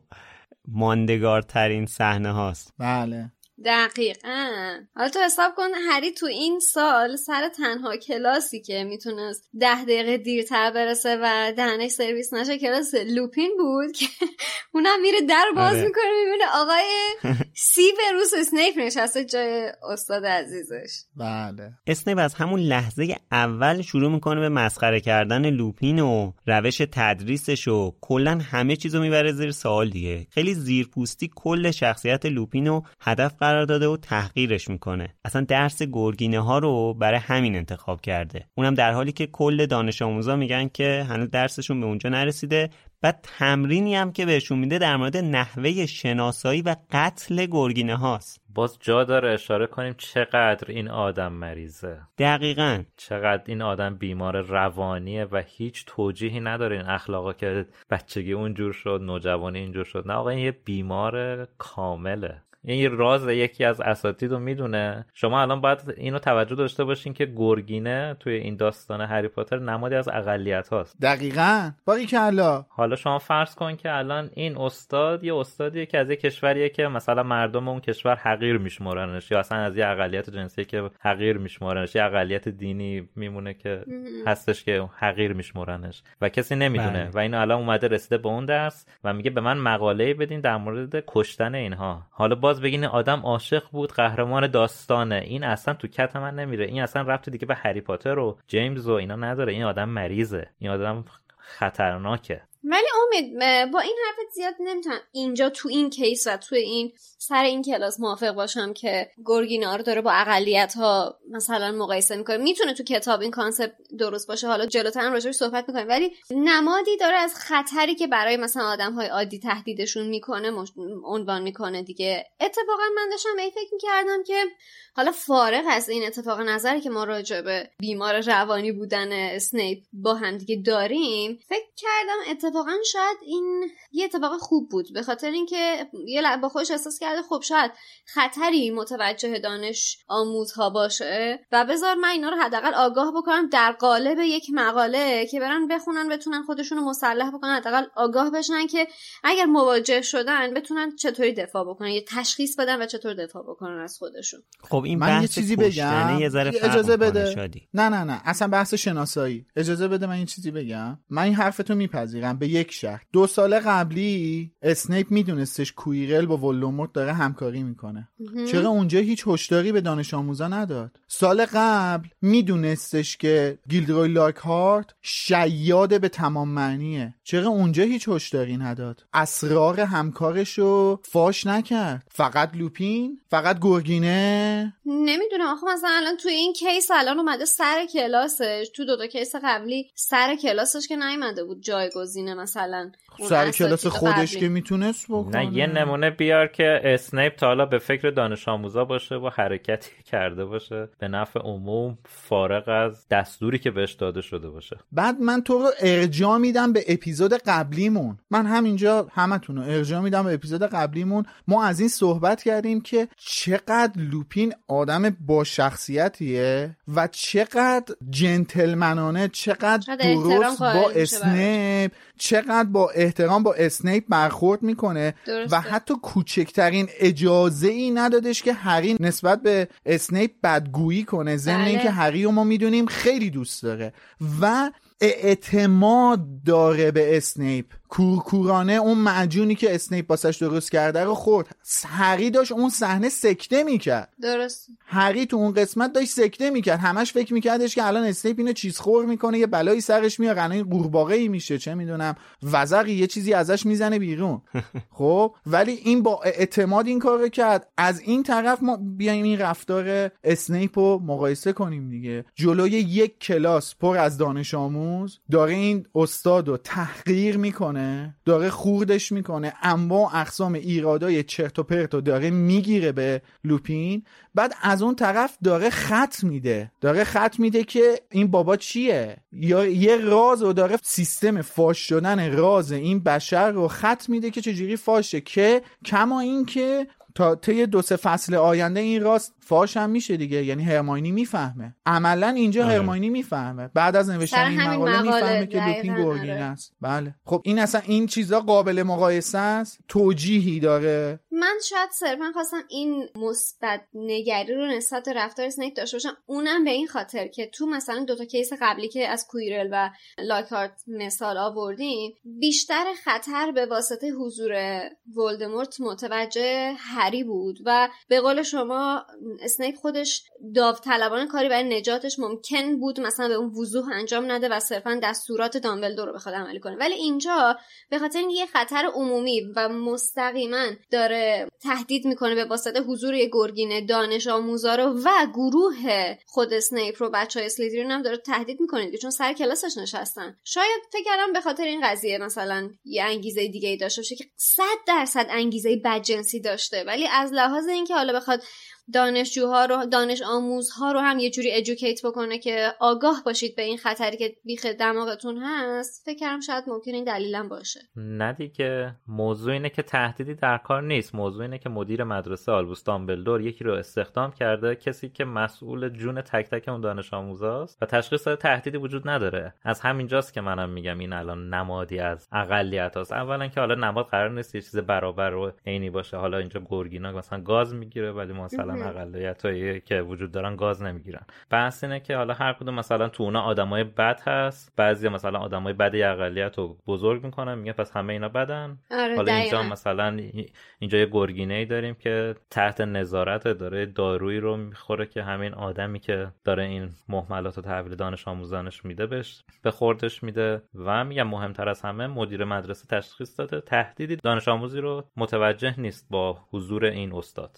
ماندگارترین صحنه هاست بله. دقیقا. حالا تو حساب کن هری تو این سال سر تنها کلاسی که می‌تونست ده دقیقه دیرتر برسه و دهنش سرویس نشه کلاس لوپین بود که اونم میره در باز آره. می‌کنه می‌بینه آقای سیوروس اسنیپ نشسته جای استاد عزیزش. بله. اسنیپ از همون لحظه اول شروع می‌کنه به مسخره کردن لوپین و روش تدریسش و کلا همه چیزو می‌بره زیر سوال دیگه. خیلی زیرپوستی کل شخصیت لوپین رو هدف قرار داده و تحقیرش می‌کنه. اصلا درس گرگینه ها رو برای همین انتخاب کرده. اونم در حالی که کل دانش آموزا میگن که هنوز درسشون به اونجا نرسیده بعد تمرینی هم که بهشون میده در مورد نحوه شناسایی و قتل گرگینه هاست باز جا داره اشاره کنیم چقدر این آدم مریضه. دقیقا. چقدر این آدم بیمار روانیه و هیچ توجیهی نداره این اخلاقا که بچگی اونجور شد نوجوانی اینجور شد. نه آقا این یه بیمار کامله. این یه راز یکی از اساتید رو می‌دونه. شما الان باید اینو توجه داشته باشین که گرگینه توی این داستان هری پاتر نمادی از اقلیت هاست. دقیقا. باقی کلا حالا. شما فرض کن که الان این استاد یه استادیه که از یه کشوریه که مثلا مردم اون کشور حقیر میشمرنش یا اصلا از یه اقلیت جنسی که حقیر میشمرنش یه اقلیت دینی میمونه که هستش که حقیر میشمرنش و کسی نمی‌دونه. بله. و اینو الان اومده رسیده به اون درس و میگه به من مقاله بدین در مورد کشتن اینها. حالا باز بگین این آدم عاشق بود قهرمان داستانه. این اصلا تو کت من نمیره. این اصلا رفت دیگه به هری پاتر و جیمز و اینا نداره. این آدم مریضه. این آدم خطرناکه. ولی امید با این حرفت زیاد نمی‌تونم اینجا تو این case و تو این سر این کلاس موافق باشم که گرگینا داره با اقلیت ها مثلا مقایسه می‌کنه. می‌تونه تو کتاب این concept درست باشه. حالا جلوتر هم راجعش صحبت می‌کنیم. ولی نمادی داره از خطری که برای مثلا آدم های عادی تهدیدشون می‌کنه مش... عنوان می‌کنه دیگه. اتفاقا من داشتم این فکر می‌کردم که حالا فارغ از این اتفاق نظری که ما راجع به بیمار روانی بودن اسنیپ با هم دیگه داریم فکر کردم اتفاقا شاید این یه اتفاق خوب بود. به خاطر اینکه یه با خودش احساس کرده خب شاید خطری متوجه دانش آموزها باشه و بذار من اینا رو حداقل آگاه بکنم در قالب یک مقاله که برن بخونن بتونن خودشون رو مسلح بکنن حداقل آگاه بشن که اگر مواجه شدن بتونن چطوری دفاع بکنن یه تشخیص بدن و چطور دفاع بکنن از خودشون. خب این من یه بحث چیزی بگم. یه ذره اجازه بده. شادی. نه نه نه. اصلا بحث شناسایی. اجازه بده من این چیزی بگم. من این حرفتو میپذیرم به یک شرط. دو سال قبلی اسنیپ میدونستش کویرل با ولوموت داره همکاری می‌کنه. چرا اونجا هیچ هشداری به دانش آموزا نداد. سال قبل میدونستش که گیلدروی لاکهارت شیاد به تمام معنیه. چرا اونجا هیچ هشداری نداد؟ اسرار همکارشو فاش نکرد. فقط لوپین فقط گرگینه. نمی‌دونم. آخه مثلا الان توی این case الان اومده سر کلاسش. تو دو تا case قبلی سر کلاسش که نیومده بود جایگزینه مثلا. سر کلاس خودش. که می‌تونست بکنه نه یه نمونه بیار که اسنیپ تا حالا به فکر دانش آموزا باشه و حرکتی کرده باشه. به نفع عموم فارغ از دستوری که بهش داده شده باشه. بعد من تو رو ارجاع میدم به اپیزود قبلیمون. من همینجا همتون رو ارجاع میدم به اپیزود قبلیمون. ما از این صحبت کردیم که چقدر لوپین آدم با شخصیتیه و چقدر جنتلمنانه چقدر درست با اسنیپ چقدر با احترام با اسنیپ برخورد می‌کنه درسته. و حتی کوچکترین اجازه ای ندادش که هری نسبت به اسنیپ بدگویی کنه ضمن بله. اینکه هری رو ما می‌دونیم خیلی دوست داره و اعتماد داره به اسنیپ کورکورانه اون معجونی که اسنیپ باسش درست کرده رو خورد. هری داشت اون صحنه سکته می‌کرد. درست. هری تو اون قسمت داشت سکته می‌کرد. همش فکر میکردش که الان اسنیپ اینو چیز خور می‌کنه یه بلایی سرش میاد الان قورباغه ای میشه چه می‌دونم. وزقی یه چیزی ازش می‌زنه بیرون. خب؟ ولی این با اعتماد این کار کرد. از این طرف ما بیایم این رفتار اسنیپ رو مقایسه کنیم دیگه. جلوی یک کلاس پر از دانش آموز داره این استاد رو تحقیر می‌کنه. داره خوردش می‌کنه. اما اقسام ایرادای چرت و پرت رو داره می‌گیره به لوپین. بعد از اون طرف داره خط میده. داره خط میده که این بابا چیه؟ یا یه راز رو داره سیستم فاش شدن راز این بشر رو خط میده که چجوری فاشه که کما این که تا طی دو سه فصل آینده این راز فاش هم میشه دیگه. یعنی هرماینی می‌فهمه. عملا اینجا آره. هرماینی می‌فهمه. بعد از نوشتن این مقاله مقاله می‌فهمه که لوپین گرگین آره. است. بله. خب این اصلا این چیزا قابل مقایسه است؟ توجیهی داره؟ من شاید صرفا خواستم این مثبت نگری رو نسبت به رفتار اسنیپ داشته باشم. اونم به این خاطر که تو مثلا دوتا case قبلی که از کویرل و لاکارت مثال آوردیم بیشتر خطر به واسطه حضور ولدمورت متوجه هری بود و به قول شما اسنیپ خودش داوطلبانه کاری برای نجاتش ممکن بود مثلا به اون وضوح انجام نده و صرفا دستورات دامبلدور رو بخواد عملی کنه. ولی اینجا به خاطر اینکه یه خطر عمومی و مستقیما داره تهدید می‌کنه به واسطه حضور یه گرگین دانش آموزا رو و گروه خود اسنیپ رو بچه های اسلیترین هم داره تهدید می‌کنه چون سر کلاسش نشستن. شاید فکر کردم به خاطر این قضیه مثلا یه انگیزه دیگه ای داشته باشه که صد درصد انگیزه بدجنسی داشته ولی از لحاظ اینکه حالا بخواد دانشجوها رو دانش آموزها رو هم یه جوری ادوکییت بکنه که آگاه باشید به این خطری که بیخ دماغتون هست. فکر کردم شاید ممکن این دلیلم باشه. نه دیگه. موضوع اینه که تهدیدی در کار نیست. موضوع اینه که مدیر مدرسه آلبوس دامبلدور یکی رو استخدام کرده کسی که مسئول جون تک تک اون دانش آموزاست و تشخیص داده تهدیدی وجود نداره. از همینجاست که منم میگم این الان نمادی از اقلیت هست اولا که حالا نماد قرار نیست یه چیز برابر و عینی باشه. حالا اینجا گرگینا مثلا گاز می‌گیره ولی مثلا اقلیت هایی که وجود دارن گاز نمی‌گیرن. بحث اینه که حالا هر کدوم مثلا تو اونا آدمای بد هست بعضی مثلا آدمای بد یه اقلیت رو بزرگ می‌کنن میگه پس همه اینا بدن؟ آره حالا اینجا. مثلا اینجا یه گرگینه ای داریم که تحت نظارت داره دارویی رو می‌خوره که همین آدمی که داره این محملات و تحویل دانش آموزانش میده بهش به خوردش میده. و میگم مهمتر از همه مدیر مدرسه تشخیص داده تهدیدی دانش آموزی رو متوجه نیست با حضور این استاد.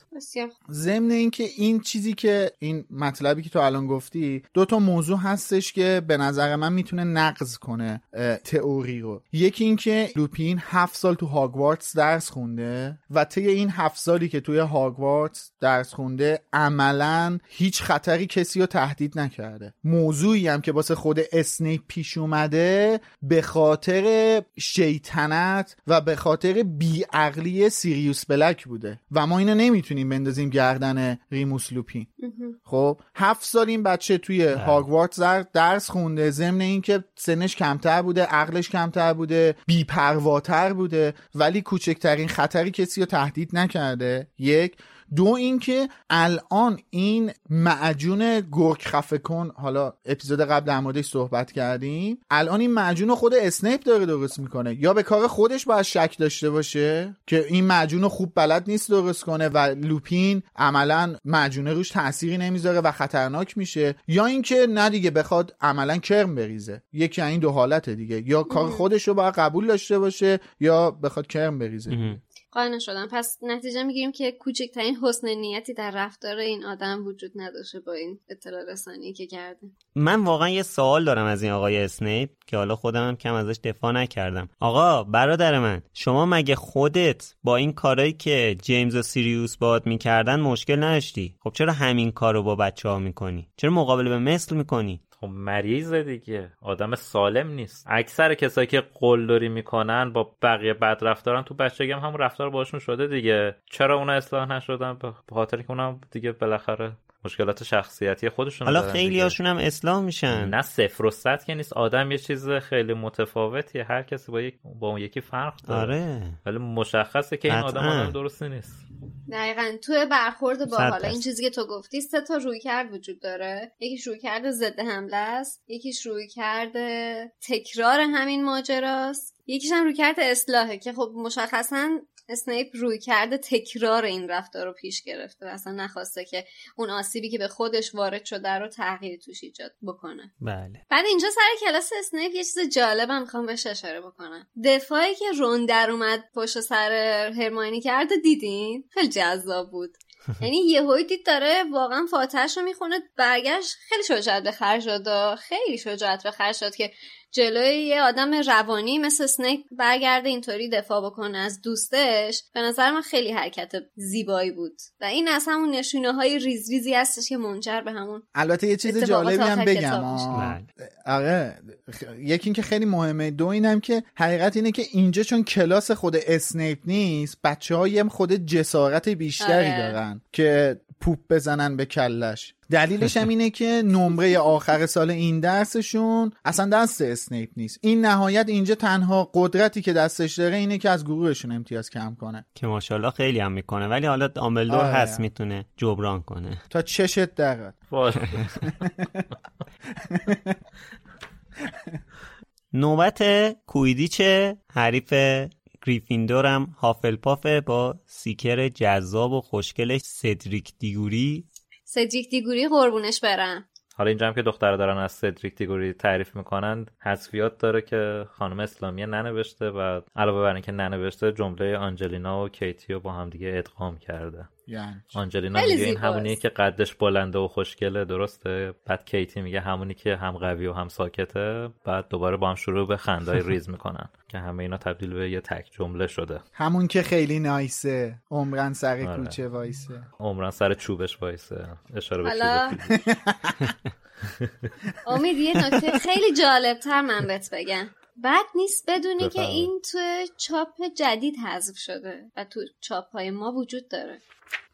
ضمن اینکه این چیزی که این مطلبی که تو الان گفتی دو تا موضوع هستش که به نظر من می‌تونه نقض کنه تئوری رو. یکی اینکه لوپین هفت سال تو هاگوارتس درس خونده و طی این هفت سالی که توی هاگوارتس درس خونده عملا هیچ خطری کسی رو تهدید نکرده. موضوعی هم که واسه خود اسنیپ پیش اومده به خاطر شیطنت و به خاطر بیعقلی سیریوس بلک بوده. و ما اینو نمی‌تونیم بندازیم گردن ریموس لوپین. خب هفت سال این بچه توی هاگوارتس در- درس خونده ضمن اینکه سنش کمتر بوده عقلش کمتر بوده بیپرواتر بوده ولی کوچکترین خطری کسی رو تهدید نکرده. یک دو اینکه الان این معجون گرگ خفه کن حالا اپیزود قبل در موردش صحبت کردیم الان این معجون خود اسنیپ داره درست می‌کنه. یا به کار خودش باید شک داشته باشه که این معجون خوب بلد نیست درست کنه و لوپین عملا معجونه روش تأثیری نمی‌ذاره و خطرناک میشه. یا اینکه نه دیگه بخواد عملا کرم بریزه. یکی از این دو حالته دیگه. یا کار خودش رو باید قبول داشته باشه یا بخواد کرم بریزه قانع شدم. پس نتیجه می‌گیریم که کوچکترین حسن نیتی در رفتار این آدم وجود نداشته با این اطلاع رسانی که کرده. من واقعا یه سوال دارم از این آقای اسنیپ که حالا خودم هم کم ازش دفاع نکردم. آقا برادر من شما مگه خودت با این کارایی که جیمز و سیریوس باد می‌کردن مشکل نداشتی؟ خب چرا همین کارو با بچه ها می‌کنی؟ چرا مقابله به مثل می‌کنی؟ خب مریضه دیگه. آدم سالم نیست. اکثر کسایی که قلدری می‌کنن با بقیه بد رفتارن تو بچگی هم همون رفتار باشون شده دیگه. چرا اونا اصلاح نشدن؟ به خاطر که اونا دیگه بالاخره مشکلات شخصیتی خودشون حالا خیلی هاشون هم اصلاح میشن. نه صفر و صد که نیست. آدم یه چیز خیلی متفاوتیه هر کسی با, یک... با اون یکی فرق داره. آره. ولی مشخصه که این آدم آدم درستی نیست. دقیقا. توی برخورد با حالا این چیزی که تو گفتی سه تا روی کرد وجود داره. یکیش روی کرده ضد حمله است. یکیش روی کرده تکرار همین ماجراست. یکیش هم روی کرده اصلاحه که خب مشخصا اسنیپ روی کرده تکرار این رفتار رو پیش گرفته و اصلا نخواسته که اون آسیبی که به خودش وارد شده رو تغییر توش ایجاد بکنه. بله. بعد اینجا سر کلاس اسنیپ یه چیز جالبم می‌خوام بهش اشاره بکنم. دفاعی که رون در اومد پشت سر هرماینی کرده دیدین؟ خیلی جذاب بود. یعنی یه دید داره واقعا فاتحش رو می‌خونه برگشت خیلی شجاعت به خرج داد خیلی شجاعت به خرج داد که جلوی یه آدم روانی مثل اسنیپ برگرده اینطوری دفاع بکنه از دوستش به نظر من خیلی حرکت زیبایی بود. و این از همون نشونه های ریز ریزی هستش که منجر به همون البته یه چیز جالبی هم بگم. آره. یکی اینکه خیلی مهمه. دو اینم که حقیقت اینه که اینجا چون کلاس خود اسنیپ نیست بچه های خود جسارت بیشتری آره. دارن که پوپ بزنن به کلش. دلیلش هم اینه که نمره آخر سال این درسشون اصلا دست اسنیپ نیست. این نهایت اینجا تنها قدرتی که دستش داره اینه که از گروهشون امتیاز کم کنه. که ماشاءالله خیلی هم می‌کنه. ولی حالا دامبلدور آره. هست می‌تونه جبران کنه. تا چشت دقت. نوبت کویدیچه حریف گریفیندورم هافلپافه با seeker جذاب و خوشگلش سدریک دیگوری سدریک دیگوری قربونش برم. حالا اینجا هم که دختر دارن از سدریک دیگوری تعریف می‌کنن حذفیات داره که خانم اسلامی ننوشته و علاوه بر اینکه ننوشته جمله آنجلینا و کیتی رو با هم دیگه ادغام کرده. یعنی آنجلینا میگه این همونیه که قدش بلنده و خوشگله درسته؟ بعد کیتی میگه همونی که هم قوی و هم ساکته بعد دوباره با هم شروع به خندای ریز می‌کنن که همه اینا تبدیل به یه تک جمله شده. همون که خیلی نایسه. عمرن سر آره. کوچه وایسه. عمرن سر چوبش وایسه. اشاره به چوب امید یه نکته خیلی جالب تر من بهت بگم. بد نیست بدونی که این تو چاپ جدید حذف شده و تو چاپ های ما وجود داره.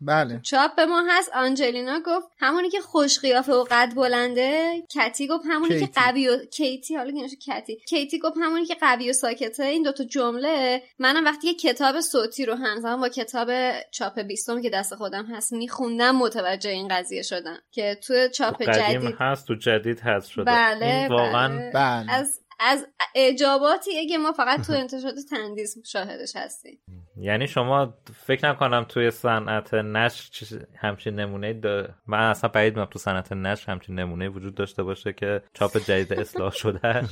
بله. چاپ ما هست. آنجلینا گفت همونی که خوش قیافه و قد بلنده. کتی گفت همونی که قوی و کیتی حالا کتی. کیتی گفت همونی که قوی و ساکته. این دوتا جمله. منم وقتی که کتاب صوتی رو همزمان با کتاب چاپ بیستم که دست خودم هست میخوندم متوجه این قضیه شدم که تو چاپ جدید هست تو جدید هست شده. بله واقعا بله. بله. از از اجاباتی که ما فقط تو انتشارات تندیس شاهدش هستیم. یعنی شما فکر نکنم توی صنعت نشر همچین نمونه دا... من اصلا بعید تو صنعت نشر همچین نمونه وجود داشته باشه که چاپ جدید اصلاح شده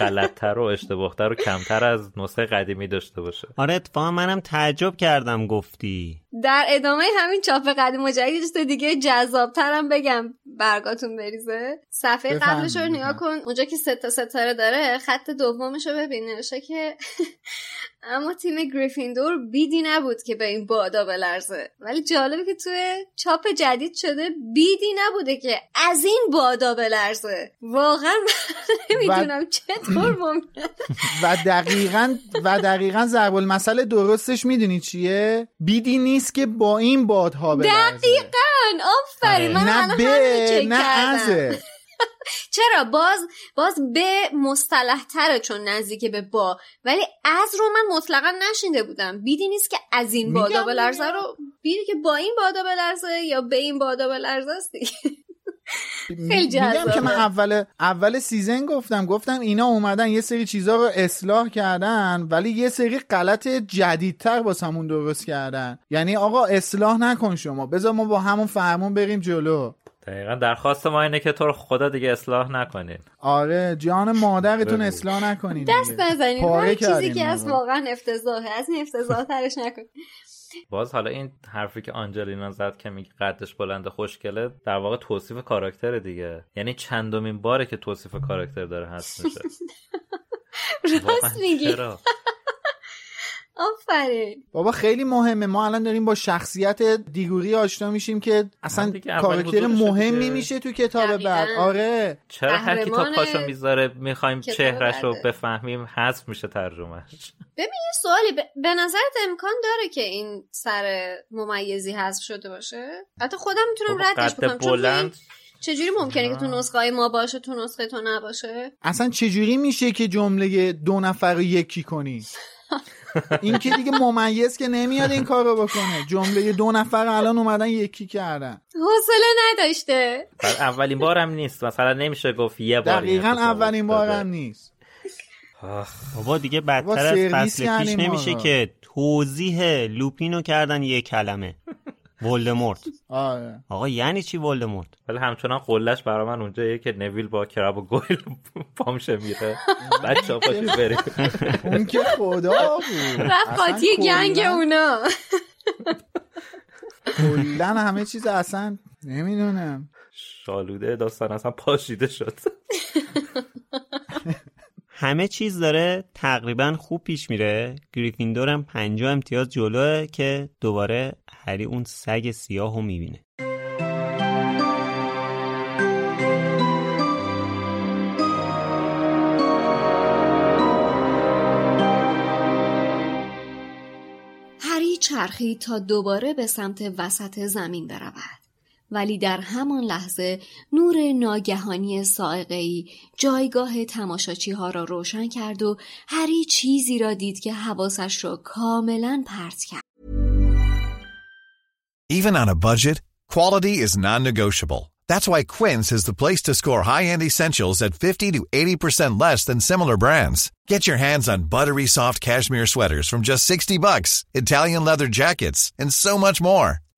غلطتر و اشتباهتر و کمتر از نسخه قدیمی داشته باشه. آره اتفاقا منم تعجب کردم گفتی. در ادامه همین چاپ قدیم و جدید دیگه جذابترم بگم. برگاتون بریزه. صفحه قبلش رو نگاه کن. اونجا که سه تا ستاره داره خط دومش رو ببین نوشته که اما تیم گریفیندور بیدی نبود که به این بادا بلرزه. ولی جالبه که توی چاپ جدید شده بیدی نبوده که از این بادا بلرزه. واقعا نمی‌دونم چطور ممکنه و دقیقا و دقیقا ضرب المثل درستش می‌دونی چیه؟ بیدی نیست که با این بادها بلرزه. دقیقا. آفرین. من نه به نه ازه چرا؟ باز باز به مصطلح تره چون نزدیک به با. ولی از رو من مطلقا نشینده بودم. بیدی نیست که از این بادا بلرزه رو بیدی که با این بادا بلرزه یا به این بادا بلرزه است میگم که من اول اول سیزن گفتم گفتم اینا اومدن یه سری چیزا رو اصلاح کردن ولی یه سری غلط جدیدتر همون درست کردن. یعنی آقا اصلاح نکن شما. بذار ما با همون فرمون بریم جلو. دقیقا درخواست ما اینه که تو رو خدا دیگه اصلاح نکنین. آره جان مادرتون اصلاح نکنین دست نزنین. هر چیزی که از واقعا افتضاحه. از این افتضاح ترش نکن باز حالا این حرفی که آنجلینا زد که میگه قدش بلند خوشگله در واقع توصیف کاراکتر دیگه. یعنی چندمین باره که توصیف کاراکتر داره هست میشه. راست میگی. آفرین. بابا خیلی مهمه. ما الان داریم با شخصیت دیگوری آشنا میشیم که اصلا کاراکتر مهمی. میشه تو کتاب. بعد. آره. چرا هر قهرمان پاشو می‌ذاره می‌خوایم کتاب چهرش رو. بفهمیم حذف میشه ترجمهش ببین یه سوالی. ب- به نظرت امکان داره که این سر ممیزی حذف شده باشه؟ حتی خودم می‌تونم ردش بکنم. چون بلند. این چجوری ممکنه که تو نسخه های ما باشه تو نسخه تو نباشه؟ اصلا چجوری میشه که جمله دو نفر رو یکی کنی؟ این که دیگه ممیز که نمیاد این کار رو بکنه جمله دو نفر الان اومدن یکی کردن حوصله نداشته بعد اولین بارم نیست مثلا نمیشه گفت یه بار دقیقا اولین. بارم نیست. بابا دیگه بدتر از فصل پیش نمیشه. که توضیح لوپینو کردن یه کلمه ولدمورت. آره. آقا یعنی چی ولدمورت؟ ولی همچنان قلش برا من اونجاییه که نویل با کرب و گویل پامشه میره. بچه ها پاشید بریم. اون که خدا بود. رفت قاطی گنگ اونا. کلا همه چیز اصلا نمی‌دونم. شالوده داستان اصلا پاشیده شد. همه چیز داره تقریبا خوب پیش میره گریفیندور هم پنجاه امتیاز جلوه که دوباره هری اون سگ سیاه رو می‌بینه هری چرخید تا دوباره به سمت وسط زمین برود. ولی در همان لحظه نور ناگهانی سائقه‌ای جایگاه تماشاچی ها را روشن کرد و هری چیزی را دید که حواسش را کاملا پرت کرد. Even on a budget, quality is non-negotiable. That's why Quince is the place to score high-end essentials at 50 to 80% less than similar brands. Get your hands on buttery soft cashmere sweaters from just 60 bucks, Italian leather jackets, and so much more.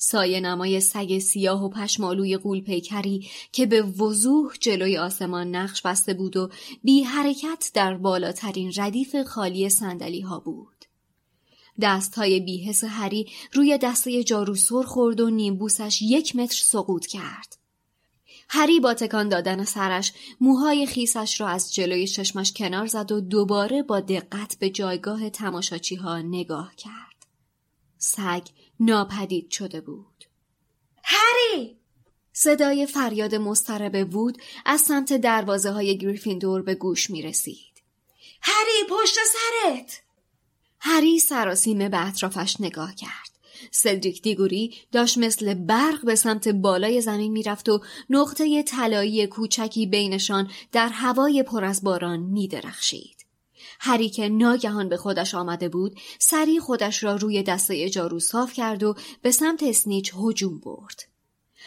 سایه نمای سگ سیاه و پشمالوی قول پیکری که به وضوح جلوی آسمان نقش بسته بود و بی حرکت در بالاترین ردیف خالی سندلی ها بود. دست های بیحس هری روی دسته جارو سر خورد و نیمبوسش یک متر سقوط کرد. هری با تکان دادن سرش موهای خیسش را از جلوی چشمش کنار زد و دوباره با دقت به جایگاه تماشاچی ها نگاه کرد. سگ ناپدید شده بود. هری! صدای فریاد مضطرب وود از سمت دروازه های گریفیندور به گوش می رسید. هری پشت سرت! هری سراسیمه به اطرافش نگاه کرد. سلدریک دیگوری داشت مثل برق به سمت بالای زمین می‌رفت و نقطه طلایی کوچکی بینشان در هوای پر از باران می درخشید. هری که ناگهان به خودش آمده بود سری خودش را روی دسته جارو صاف کرد و به سمت اسنیچ هجوم برد.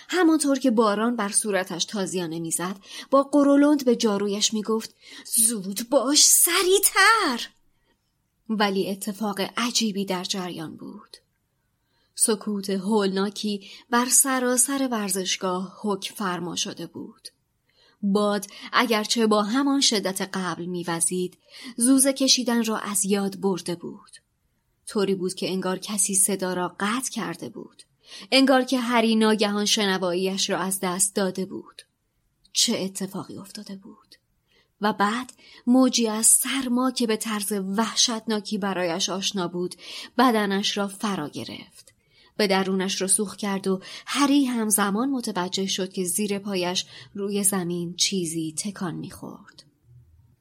همانطور که باران بر صورتش تازیانه می‌زد با قرولند به جارویش می‌گفت زود باش سریعتر! ولی اتفاق عجیبی در جریان بود. سکوت هولناکی بر سراسر ورزشگاه حک فرما شده بود. باد اگرچه با همان شدت قبل میوزید زوزه کشیدن را از یاد برده بود. طوری بود که انگار کسی صدا را قطع کرده بود. انگار که هری ناگهان شنواییش را از دست داده بود. چه اتفاقی افتاده بود؟ و بعد موجی از سرما که به طرز وحشتناکی برایش آشنا بود بدنش را فرا گرفت. به درونش رسوخ کرد و هری همزمان متوجه شد که زیر پایش روی زمین چیزی تکان می‌خورد.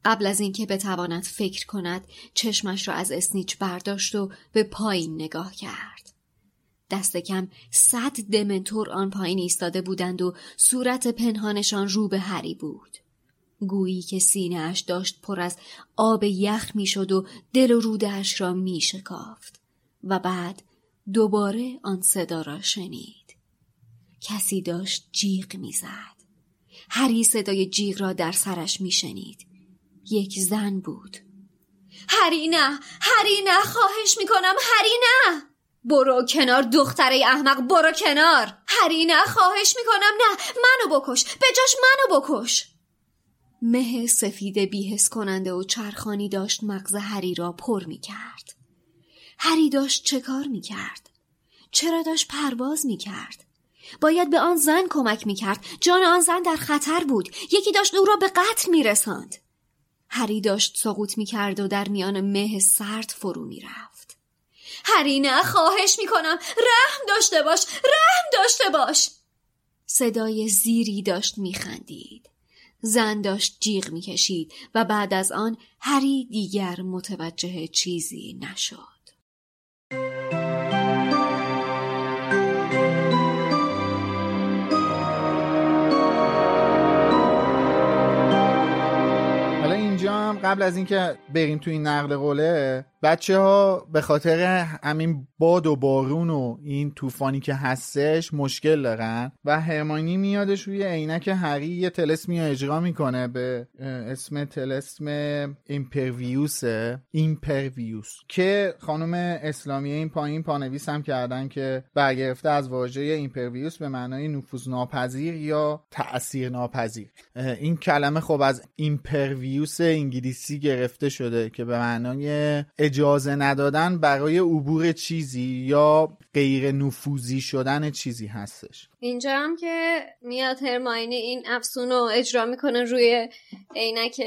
قبل از اینکه بتواند فکر کند چشمش را از اسنیچ برداشت و به پایین نگاه کرد. دست کم صد دمنتور آن پایین ایستاده بودند و صورت پنهانشان رو به هری بود. گویی که سینهاش داشت پر از آب یخ می‌شد و دل و رودهاش را می شکافت و بعد دوباره آن صدا را شنید. کسی داشت جیغ می‌زد. هری صدای جیغ را در سرش میشنید. یک زن بود. هری نه هری نه خواهش می‌کنم هری نه برو کنار دختره احمق برو کنار هری نه خواهش می‌کنم نه منو بکش به جاش منو بکش مه سفید بیهس کننده و چرخانی داشت مغز هری را پر می‌کرد هری داشت چه کار می‌کرد؟ چرا داشت پرواز می‌کرد؟ باید به آن زن کمک می‌کرد. جان آن زن در خطر بود. یکی داشت او را به قتل میرساند. هری داشت سقوط می‌کرد و در میان مه سرد فرو می‌رفت. هری نه خواهش می‌کنم. رحم داشته باش. رحم داشته باش. صدای زیری داشت میخندید. زن داشت جیغ می‌کشید و بعد از آن هری دیگر متوجه چیزی نشد. قبل از اینکه بریم تو این نقل قوله بچه ها به خاطر همین باد و بارون و این طوفانی که هستش مشکل دارن و هرماینی میادش روی عینک هری یه طلسمی اجرا می‌کنه به اسم طلسم Impervius Impervius که خانم اسلامی این پایین پانویس هم کردن که برگرفته از واژه impervious به معنای نفوذ ناپذیر یا تأثیر ناپذیر. این کلمه خب از ایمپرویوس انگلیسی گرفته شده که به معنای اجازه ندادن برای عبور چیزی یا غیر نفوذی شدن چیزی هستش. اینجا هم که میاد هرماینی این افسون رو اجرا می‌کنه روی عینک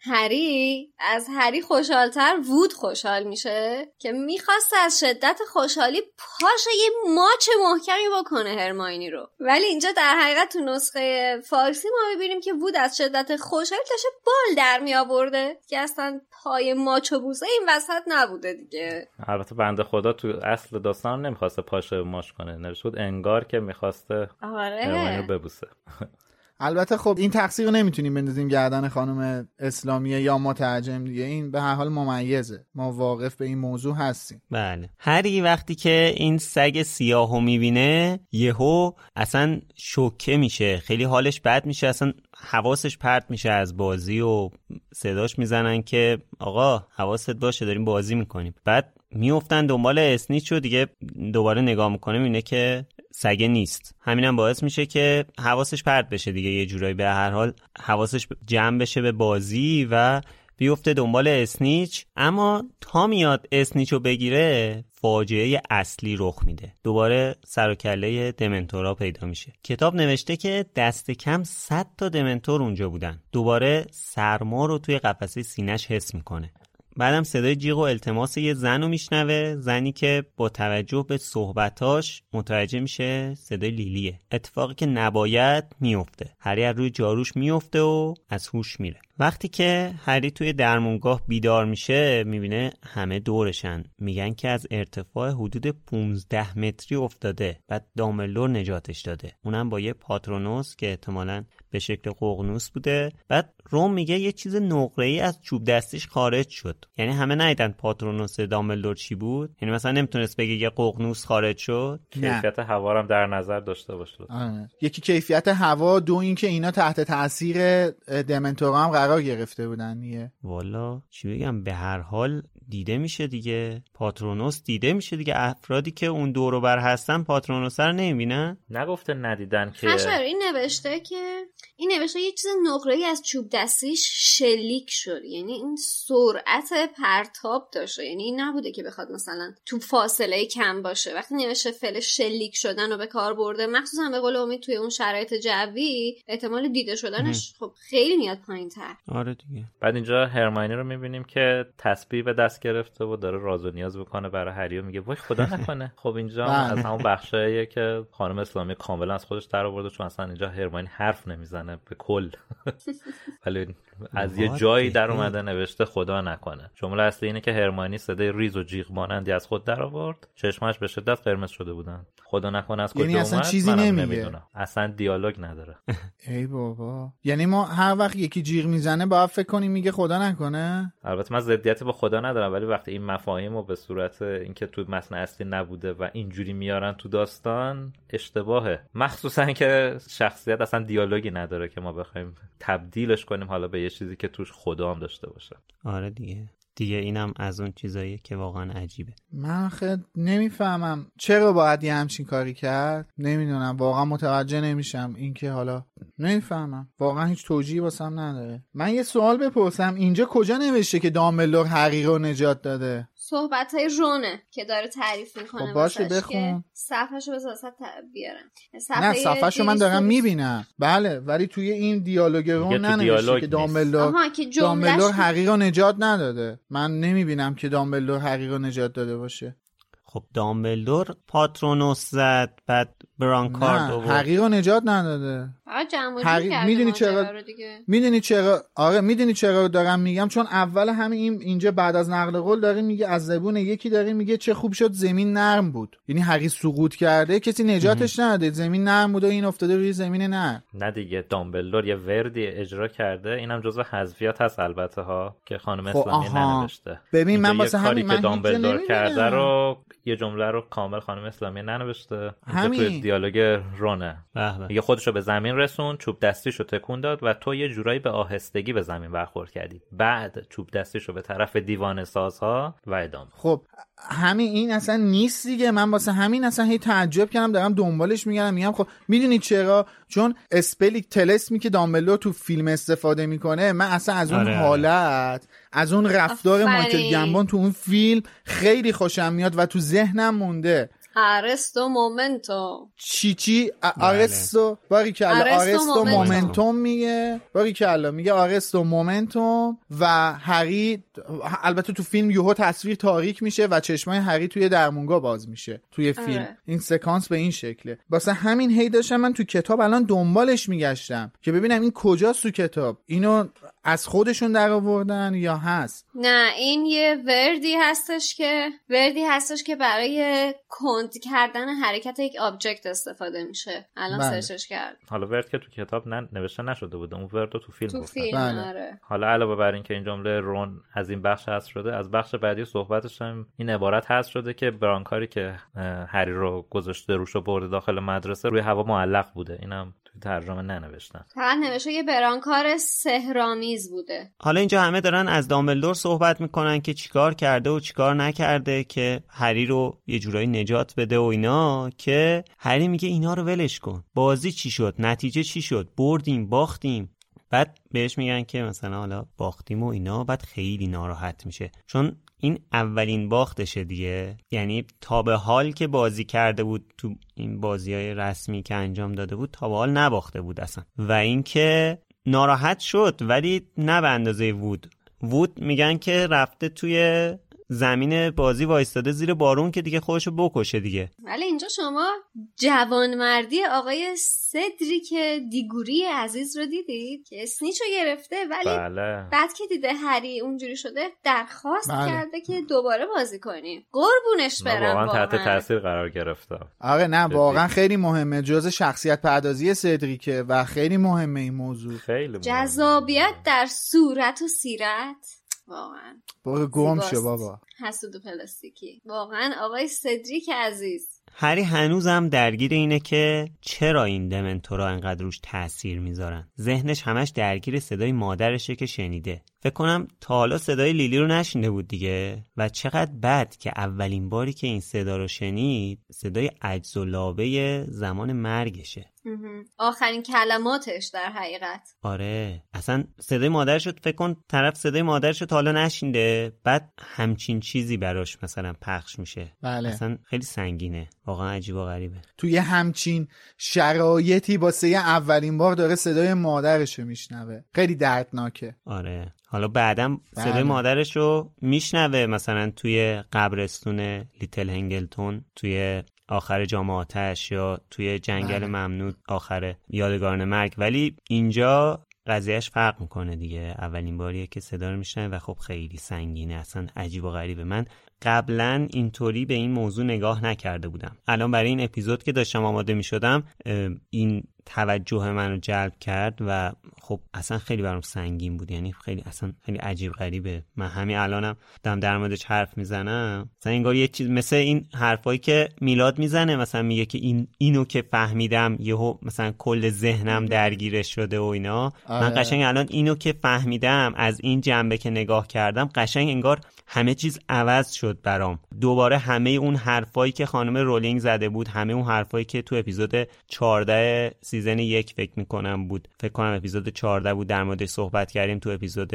هری. از هری خوشحالتر وود خوشحال میشه که می‌خواسته از شدت خوشحالی پاش یه ماچ محکمی بکنه هرماینی رو. ولی اینجا در حقیقت تو نسخه فارسی ما ببینیم که وود از شدت خوشحالی داشته بال در می آورده که اصلا پای ماچ و بوسه این وسط نبوده دیگه. البته بنده خدا تو اصل داستان نمی‌خواسته پاش ماچ کنه. نوشته انگار که می‌خواسته آره. ببوسه. البته خب این تقصیر رو نمی‌تونیم بندازیم گردن خانم اسلامیه یا مترجم دیگه. این به هر حال ممیزه. ما واقف به این موضوع هستیم. بله. هری وقتی که این سگ سیاهو می‌بینه یهو اصلا شوکه میشه. خیلی حالش بد میشه. اصلا حواسش پرت میشه از بازی و صداش می‌زنن که آقا حواست باشه داریم بازی می‌کنیم. بعد میفتن دنبال اسنیچ و دیگه دوباره نگاه می‌کنه می‌بینه که سگه نیست. همینم باعث میشه که حواسش پرت بشه دیگه یه جورایی. به هر حال حواسش جمع بشه به بازی و بیفته دنبال اسنیچ. اما تا میاد اسنیچ رو بگیره فاجعه اصلی رخ میده. دوباره سر و کله دمنتورا پیدا میشه. کتاب نوشته که دست کم 100 تا دمنتور اونجا بودن. دوباره سرما رو توی قفسه سینش حس می‌کنه. بعدم صدای جیغ و التماس یه زن رو میشنوه زنی که با توجه به صحبتاش متوجه میشه صدای لیلیه. اتفاقی که نباید میفته هری از روی جاروش میفته و از هوش میره. وقتی که هری توی درمونگاه بیدار میشه می‌بینه همه دورشن. میگن که از ارتفاع حدود 15 متری افتاده. بعد داملور نجاتش داده. اونم با یه پاترونوس که احتمالا به شکل ققنوس بوده. بعد روم میگه یه چیز نقره ای از چوب دستش خارج شد. یعنی همه نیدن پاترونوس داملور چی بود. یعنی مثلا نمی‌تونست بگه یه ققنوس خارج شد. کیفیت هوا هم در نظر داشته باشه آره. یکی کیفیت هوا دو اینکه اینا تحت تاثیر دمنتورا هم قرار گرفته بودن دیگه. والا چی بگم به هر حال دیده میشه دیگه. پاترونوس دیده میشه دیگه. افرادی که اون دورو بر هستن پاترونوس رو نمی‌بینن. نگفته ندیدن که این نوشته که این نوشته یه چیز نقره ای از چوب دستیش شلیک شد. یعنی این سرعت پرتاب داشته. یعنی این نبوده که بخواد مثلا تو فاصله کم باشه. وقتی نوشته فعل شلیک شدن رو به کار برده مخصوصا به قول امید توی اون شرایط جوی احتمال دیده شدنش خب خیلی میاد پایین تر آره دیگه. بعد اینجا هرماینی رو می‌بینیم که تسبیح به دست گرفته و داره راز و نیاز بکنه برای هری و میگه وای خدا نکنه. خب اینجا بله. از همون بخشاییه که خانم اسلامی کاملا از خودش در آورده چون اصلا اینجا هرماینی حرف نمی‌زنه به کل. ولی از یه جایی در؟ اومده نوشته خدا نکنه. جمله اصلی اینه که هرمانی صدای ریز و جیغ مانندی از خود در آورد. چشمش به شدت قرمز شده بودن خدا نکنه از کجا یعنی اصلا اومد؟ چیزی. نمی‌دونم. اصلا دیالوگ نداره. ای بابا. یعنی ما هر وقت یکی جیغ می‌زنه باید فکر کنیم میگه خدا نکنه؟ البته من ضدیتی با خدا ندارم ولی وقتی این مفاهیم رو به صورت اینکه تو متن اصلی نبوده و اینجوری میارن تو داستان اشتباهه. مخصوصا که شخصیت اصلا دیالوگی نداره که ما بخوایم تبدیلش کنیم حالا به یه چیزی که توش خدا هم داشته باشه. آره دیگه. دیگه اینم از اون چیزاییه که واقعا عجیبه. من آخه نمی‌فهمم چرا باید یه همچین کاری کرد؟ نمی‌دونم. واقعا متوجه نمیشم. اینکه حالا نمی‌فهمم. واقعا هیچ توجیهی واسم نداره. من یه سوال بپرسم. اینجا کجا نوشته که دامبلدور حقیقه رو نجات داده؟ صحبت های رونه که داره تعریف می‌کنه خب باشه، بخون. که صفحشو بذار بیارم. نه صفحه من دارم می‌بینم. بله ولی توی این دیالوگ رو ننوشته که نیست. دامبلدور که حقیقه رو نجات نداده. من نمی‌بینم که دامبلدور حقیقه رو نجات داده باشه. خب دامبلدور پاترونوس زد بعد برانکارد نه رو نجات نداده. حقیق- می‌دونی چرا-. می‌دونی چرا؟ آره می‌دونی چرا دارم میگم؟ چون اول همین این اینجا بعد از نقل قول داره میگه از زبون یکی داره میگه چه خوب شد زمین نرم بود. یعنی حقی سقوط کرده کسی نجاتش نداده. زمین نرم بود و این افتاده روی زمین نرم نه دیگه دامبلدور یه وردی اجرا کرده. اینم جزو حذفیات هست البته ها که خانم خب، اسلامی. ننوشته. ببین، من واسه همین- من دامبلدور نمی‌بینم. کرده رو یه جمله رو کامل خانم اسلامی ننوشته. همین. دیالوگ رونه به. میگه خودشو به زمین رسون چوب دستیشو تکون داد و تو یه جورایی به آهستگی به زمین برخورد کردی بعد چوب دستیشو به طرف دیوان سازها و ادامه خب همین این اصلا نیست دیگه من واسه همین اصلا هی تعجب کردم دارم دنبالش میگردم میگم خب می‌دونی چرا چون اسپلیک تلسمی که دامبلدور تو فیلم استفاده می‌کنه من اصلا از اون آره، آره. حالت از اون رفتار. مایکل گمبون تو اون فیلم خیلی خوشم میاد و تو ذهنم مونده Arresto Momentum چی چی؟ ا- Arresto باری کلا Arresto Arresto Momentum. میگه. باری کلا میگه Arresto Momentum و هری البته تو فیلم یوهو تصویر تاریک میشه و چشمای هری توی درمونگا باز میشه توی فیلم. آره. این سکانس به این شکله. واسه همین هی داشتم من تو کتاب الان دنبالش میگشتم که ببینم این کجاست تو کتاب. اینو از خودشون در آوردن یا هست؟ نه این یه وردی هستش که وردی هستش که برای کند کردن حرکت یک object استفاده میشه. الان بله. سرچش کرد. حالا ورد که تو کتاب نن... نوشته نشده بوده. اون ورد رو تو فیلم تو فیلم بله. آره. حالا علاوه بر اینکه این جمله رون از این بخش هست شده از بخش بعدی صحبتش هم این عبارت هست شده که برانکاری که هری رو گذاشته روش و برده داخل مدرسه روی هوا معلق بوده. اینم توی ترجمه ننوشتن. فقط نوشته یه برانکار سهرامیز بوده. حالا اینجا همه دارن از دامبلدور صحبت می‌کنن که چیکار کرده و چیکار نکرده که هری رو یه جورایی نجات بده و اینا که هری میگه اینا رو ولش کن. بازی چی شد؟ نتیجه چی شد؟ بردیم باختیم. بعد بهش میگن که مثلا حالا باختیم و اینا بعد خیلی ناراحت میشه. چون این اولین باختشه دیگه. یعنی تا به حال که بازی کرده بود تو این بازی های رسمی که انجام داده بود تا به حال نباخته بود اصلا. و اینکه ناراحت شد ولی نه به اندازه وود. وود میگن که رفته توی زمین بازی وایستاده زیر بارون که دیگه خودشو بکشه دیگه ولی اینجا شما جوانمردی آقای سدریک دیگوری عزیز رو دیدید که اسنیچو گرفته ولی بله بعد که دیده هری اونجوری شده درخواست بله. کرده که دوباره بازی کنیم قربونش برم واقعا تحت. تاثیر قرار گرفتم آره نه. واقعا خیلی مهمه جز شخصیت پردازی سدریکه و خیلی مهمه این موضوع خیلی مهمه. جذابیت در صورت و سیرت واقعا. برو گم. شو بابا. حسود پلاستیکی. واقعا آقای سدریک عزیز. هری هنوزم درگیر اینه که چرا این دمنتورا انقدر روش تاثیر می‌ذارن؟ ذهنش همش درگیر صدای مادرشه که شنیده. فکر کنم تا حالا صدای لیلی رو نشنیده بود دیگه. و چقدر بد که اولین باری که این صدا رو شنید صدای عجز و لابه زمان مرگشه. آخرین کلماتش در حقیقت. آره. اصلا صدای مادرش رو فکر کن طرف صدای مادرش رو تا حالا نشینده بعد همچین چیزی براش مثلا پخش میشه. بله. اصلا خیلی سنگینه. واقعا عجیب و غریبه. توی همچین شرایطی واسه اولین بار داره صدای مادرش رو میشنوه. خیلی دردناکه. آره. حالا بعدم صدای بله. مادرش رو میشنوه مثلا توی قبرستون لیتل هنگلتون توی آخر جامعاتش یا توی جنگل بله. ممنوع آخر یادگاران مرگ. ولی اینجا قضیهش فرق می‌کنه دیگه. اولین باریه که صدا رو میشنوه و خب خیلی سنگینه. اصلا عجیب و غریبه. من قبلا اینطوری به این موضوع نگاه نکرده بودم. الان برای این اپیزود که داشتم آماده می‌شدم این توجه من رو جلب کرد و خب اصلا خیلی برام سنگین بود یعنی خیلی اصلا خیلی عجیب غریبه. من همین الانم دارم در موردش حرف می‌زنم. مثلا انگار یه چیز مثل این حرفایی که میلاد می‌زنه مثلا میگه که این اینو که فهمیدم یهو مثلا کل ذهنم درگیرش شده و اینا. من آره. قشنگ الان اینو که فهمیدم از این جنبه که نگاه کردم قشنگ انگار همه چیز عوض شد برام. دوباره همه اون حرفایی که خانم رولینگ زده بود همه اون حرفایی که تو اپیزود 14 season یک فکر می‌کنم بود فکر کنم اپیزود 14 بود در موردش صحبت کردیم تو اپیزود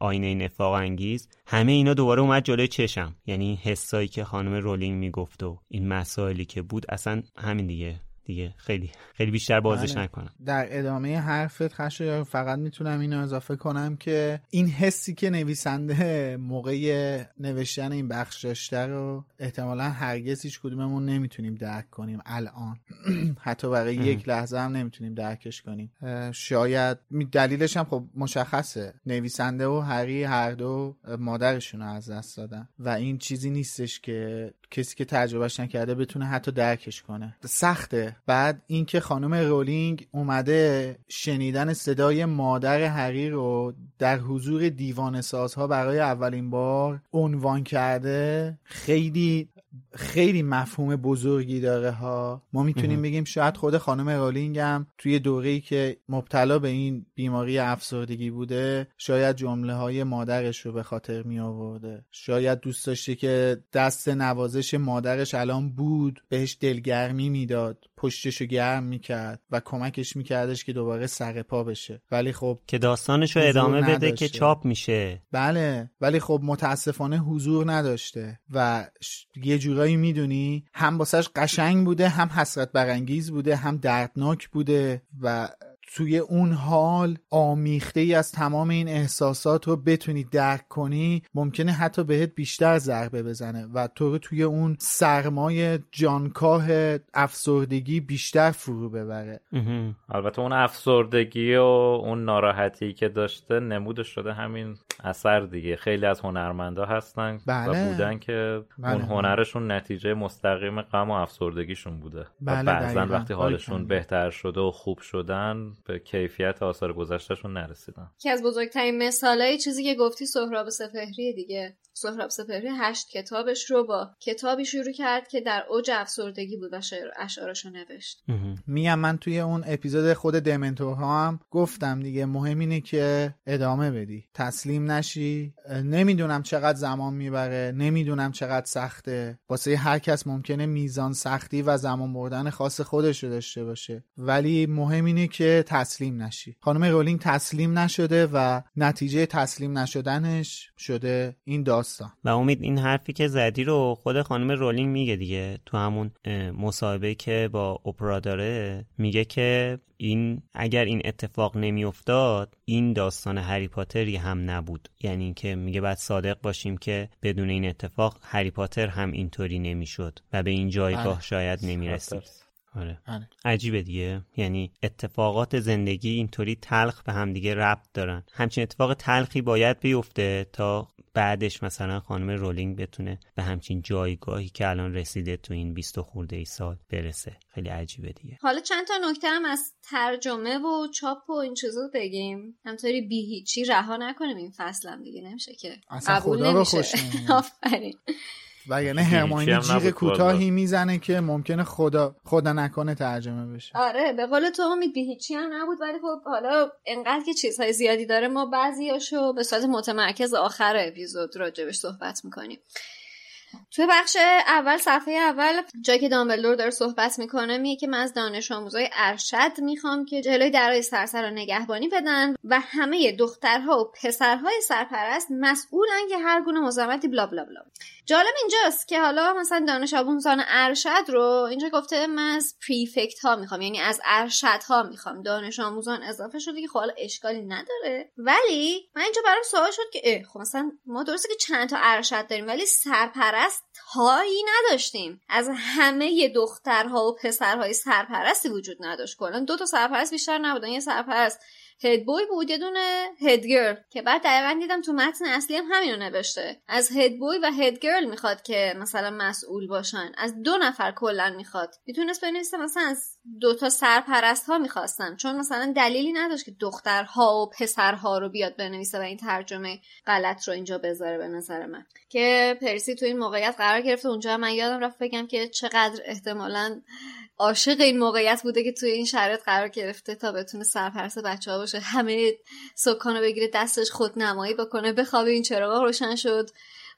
آینه نفاق انگیز. همه اینا دوباره اومد جلوی چشم. یعنی حسایی که خانم رولینگ می‌گفت و این مسائلی که بود اصلا همین دیگه. دیگه. خیلی خیلی بیشتر بازش بله. نکنم. در ادامه حرفت خشایار فقط می‌تونم اینو اضافه کنم که این حسی که نویسنده موقع نوشتن این بخش داشته رو احتمالا هرگز هیچ کدوممون نمی‌تونیم درک کنیم الان. حتی برای یک لحظه هم نمی‌تونیم درکش کنیم. شاید دلیلش هم خب مشخصه. نویسنده و هری هر دو مادرشون رو از دست دادن و این چیزی نیستش که کسی که تجربهش نکرده بتونه حتی درکش کنه. سخته. بعد اینکه خانم رولینگ اومده شنیدن صدای مادر هری رو در حضور دیوان سازها برای اولین بار عنوان کرده خیلی خیلی مفهوم بزرگی داره ها. ما می‌تونیم بگیم شاید خود خانم رولینگ هم توی دوره‌ای که مبتلا به این بیماری افسردگی بوده شاید جمله های مادرش رو به خاطر می آورده شاید دوست داشته که دست نوازش مادرش الان بود بهش دلگرمی می‌داد. پشتش رو گرم می‌کرد و کمکش میکردش که دوباره سر پا بشه ولی خب که داستانش رو حضور ادامه بده نداشته. که چاپ میشه بله ولی خب متاسفانه حضور نداشته و ش- یه جورایی می‌دونی هم باسش قشنگ بوده هم حسرت برانگیز بوده هم دردناک بوده و توی اون حال آمیخته ای از تمام این احساسات رو بتونی درک کنی ممکنه حتی بهت بیشتر ضربه بزنه و تو رو توی اون سرمای جانکاه افسردگی بیشتر فرو ببره. البته اون افسردگی و اون ناراحتی که داشته نمودش شده همین اثر دیگه خیلی از هنرمندا هستن بله. و بودن که بله. اون هنرشون نتیجه مستقیم غم و افسردگیشون بوده بله، و بعضا. وقتی حالشون. بهتر شده و خوب شدن به کیفیت آثار گذشتهشون نرسیدن. که از بزرگترین مثالای چیزی که گفتی سهراب سپهری دیگه. سهراب سپهری هشت کتابش رو با کتابی شروع کرد که در اوج افسردگی بود و شعر اشعارش رو نوشت. میگم من توی اون اپیزود خود دمنتورها هم گفتم دیگه مهم اینه که ادامه بدی. تسلیم نشی. نمی‌دونم چقدر زمان می‌بره نمی‌دونم چقدر سخته. واسه هر کس ممکنه میزان سختی و زمان بردن خاص خودش رو داشته باشه. ولی مهم اینه که تسلیم نشی. خانم رولینگ تسلیم نشده و نتیجه تسلیم نشدنش شده این داستان. و امید این حرفی که زدی رو خود خانم رولینگ میگه دیگه. تو همون مصاحبه که با اپرا داره میگه که این اگر این اتفاق نمیافتاد این داستان هری پاتری هم نبود. یعنی اینکه میگه باید صادق باشیم که بدون این اتفاق هری پاتر هم اینطوری نمی‌شد و به این جایگاه بله. شاید نمی‌رسید. آره. بله. عجیبه دیگه. یعنی اتفاقات زندگی اینطوری تلخ به هم دیگه ربط دارن. همچین اتفاق تلخی باید بیفته تا بعدش مثلا خانم رولینگ بتونه به همچین جایگاهی که الان رسیده تو این 20 خورده ای سال برسه خیلی عجیبه دیگه حالا چند تا نکته هم از ترجمه و چاپ و این چیزا بگیم همطوری بی هیچی رها نکنیم این فصلم دیگه نمیشه که اصلا قبول خدا رو. خوش. آفرین و یعنی هرماینی جیغ کوتاهی می‌زنه که ممکنه خدا خدا نکنه ترجمه بشه. آره به قول تو امید هیچی هم نبود ولی خب حالا انقدر که چیزهای زیادی داره ما بعضیاشو به صورت متمرکز آخر اپیزود راجبش صحبت می‌کنیم. توی بخش اول صفحه اول جایی که دامبلدور داره صحبت می‌کنه میگه که من از دانش آموزای ارشد می‌خوام که جلوی درای سرسر رو نگهبانی بدن و همه دخترها و پسرهای سرپرست مسئولن که هر گونه مزاحمتی بلا بلا بلا. جالب اینجاست که حالا مثلا دانش آموزان ارشد رو اینجا گفته من از پریفکت ها می‌خوام یعنی از ارشد ها می‌خوام. دانش آموزان اضافه شده که خب حالا اشکالی نداره. ولی من اینجا برام سوال شد که خب مثلا ما درسته که چند تا ارشد داریم ولی سرپرست هایی نداشتیم. از همه دخترها و پسرهای سرپرستی وجود نداشت کلا. دو تا سرپرست بیشتر نبودن یه سرپرست هدبوی بود یه دونه هدگرل که بعد دقیقا دیدم تو متن اصلی هم همینو نوشته. از هدبوی و هدگرل می‌خواد که مثلا مسئول باشن. از دو نفر کلا می‌خواد. می‌تونست بنویسه مثلا از دو تا سرپرست ها می‌خواستن. چون مثلا دلیلی نداشت که دخترها و پسرها رو بیاد بنویسه و این ترجمه غلط رو اینجا بذاره به نظر من. که پرسی تو این موقعیت قرار گرفته. اونجا من یادم رفت بگم که چقدر احتمالا عاشق این موقعیت بوده که توی این شرایط قرار گرفته تا بتونه سرپرست بچه ها باشه. همه سکانو بگیره دستش خود نمایی بکنه بخوابه این چراغا روشن شد.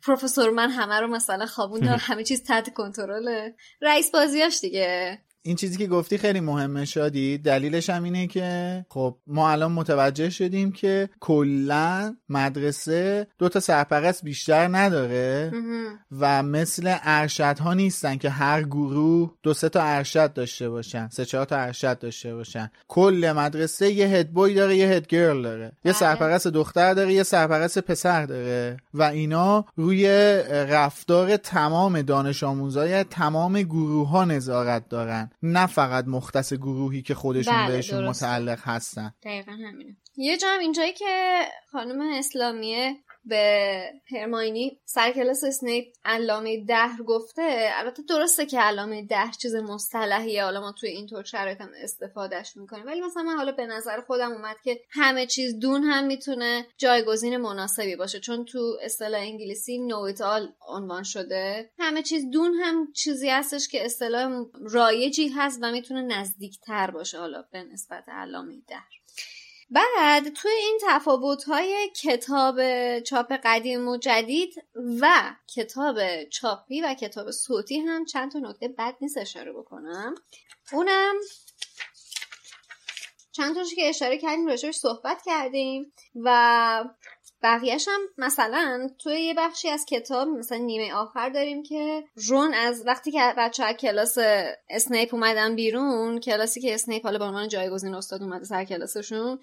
پروفسور من همه رو مثلا خوابون همه چیز تحت کنترله. رئیس بازیاش دیگه. این چیزی که گفتی خیلی مهمه شادی. دلیلش هم اینه که خب ما الان متوجه شدیم که کلا مدرسه دو تا سرپرست بیشتر نداره و مثل ارشد ها نیستن که هر گروه دو سه تا ارشد داشته باشن سه چهار تا ارشد داشته باشن. کل مدرسه یه هدبوی داره یه هدگرل داره. یه بله. سرپرست دختر داره یه سرپرست پسر داره. و اینا روی رفتار تمام دانش آموزای تمام گروه ها نظارت دارن. نه فقط مختص گروهی که خودشون بله، بهشون درسته. متعلق هستن دقیقا همینه یه جا هم اینجایی که خانم اسلامیه به هرماینی سر کلاس اسنیپ علامه دهر گفته. البته درسته که علامه دهر چیز مصطلحیه. حالا ما توی اینطور شرایط هم استفادهش می‌کنیم. ولی مثلا من حالا به نظر خودم اومد که همه چیز دون هم می‌تونه جایگزین مناسبی باشه. چون تو اصطلاح انگلیسی نویتال عنوان شده. همه چیز دون هم چیزی هستش که اصطلاح رایجی هست و می‌تونه نزدیکتر باشه حالا به نسبت علامه دهر. بعد توی این تفاوت های کتاب چاپ قدیم و جدید و کتاب چاپی و کتاب صوتی هم چند تا نکته بد نیست اشاره بکنم. اونم چند تاشو که اشاره کردیم راجبش صحبت کردیم و بقیهش هم مثلا توی یه بخشی از کتاب مثلا نیمه آخر داریم که رون از وقتی که بچه ها کلاس اسنیپ اومدن بیرون کلاسی که اسنیپ حالا به عنوان جایگزین استاد اومده سر کلاسشون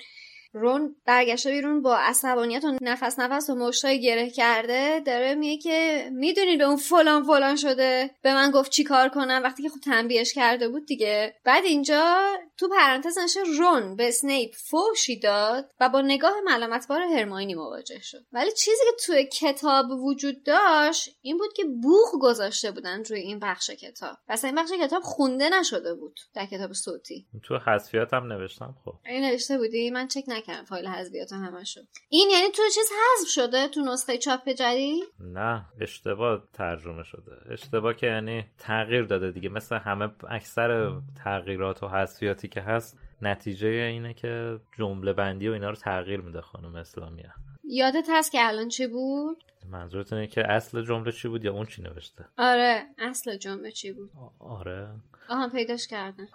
رون برگشته بیرون با عصبانیت و نفس نفس و مشتای گره کرده داره میگه که می‌دونید به اون فلان فلان شده به من گفت چی کار کنم؟ وقتی که خود تنبیهش کرده بود دیگه. بعد اینجا تو پرانتز نشه رون به اسنیپ فوشی داد و با نگاه ملامتبار هرماینی مواجه شد. ولی چیزی که توی کتاب وجود داشت این بود که بوخ گذاشته بودن روی این بخش کتاب. پس این بخش کتاب خونده نشده بود در کتاب صوتی. تو حذفیات هم نوشتم خب. این نوشته بودی؟ من چک نکردم فایل حذفیات همشو. این یعنی تو چیز حذف شده؟ تو نسخه چاپ جدید؟ نه اشتباه ترجمه شده. اشتباه که یعنی تغییر داده دیگه. مثل همه اکثر تغییرات و حذفیاتی که هست نتیجه اینه که جمله بندی و اینا رو تغییر میده خانم اسلامیه. یادت هست که الان چی بود؟ منظورتون اینه که اصل جمله چی بود یا اون چی نوشته؟ آره اصل جمله چی بود؟ آره. آها پیداش کردم.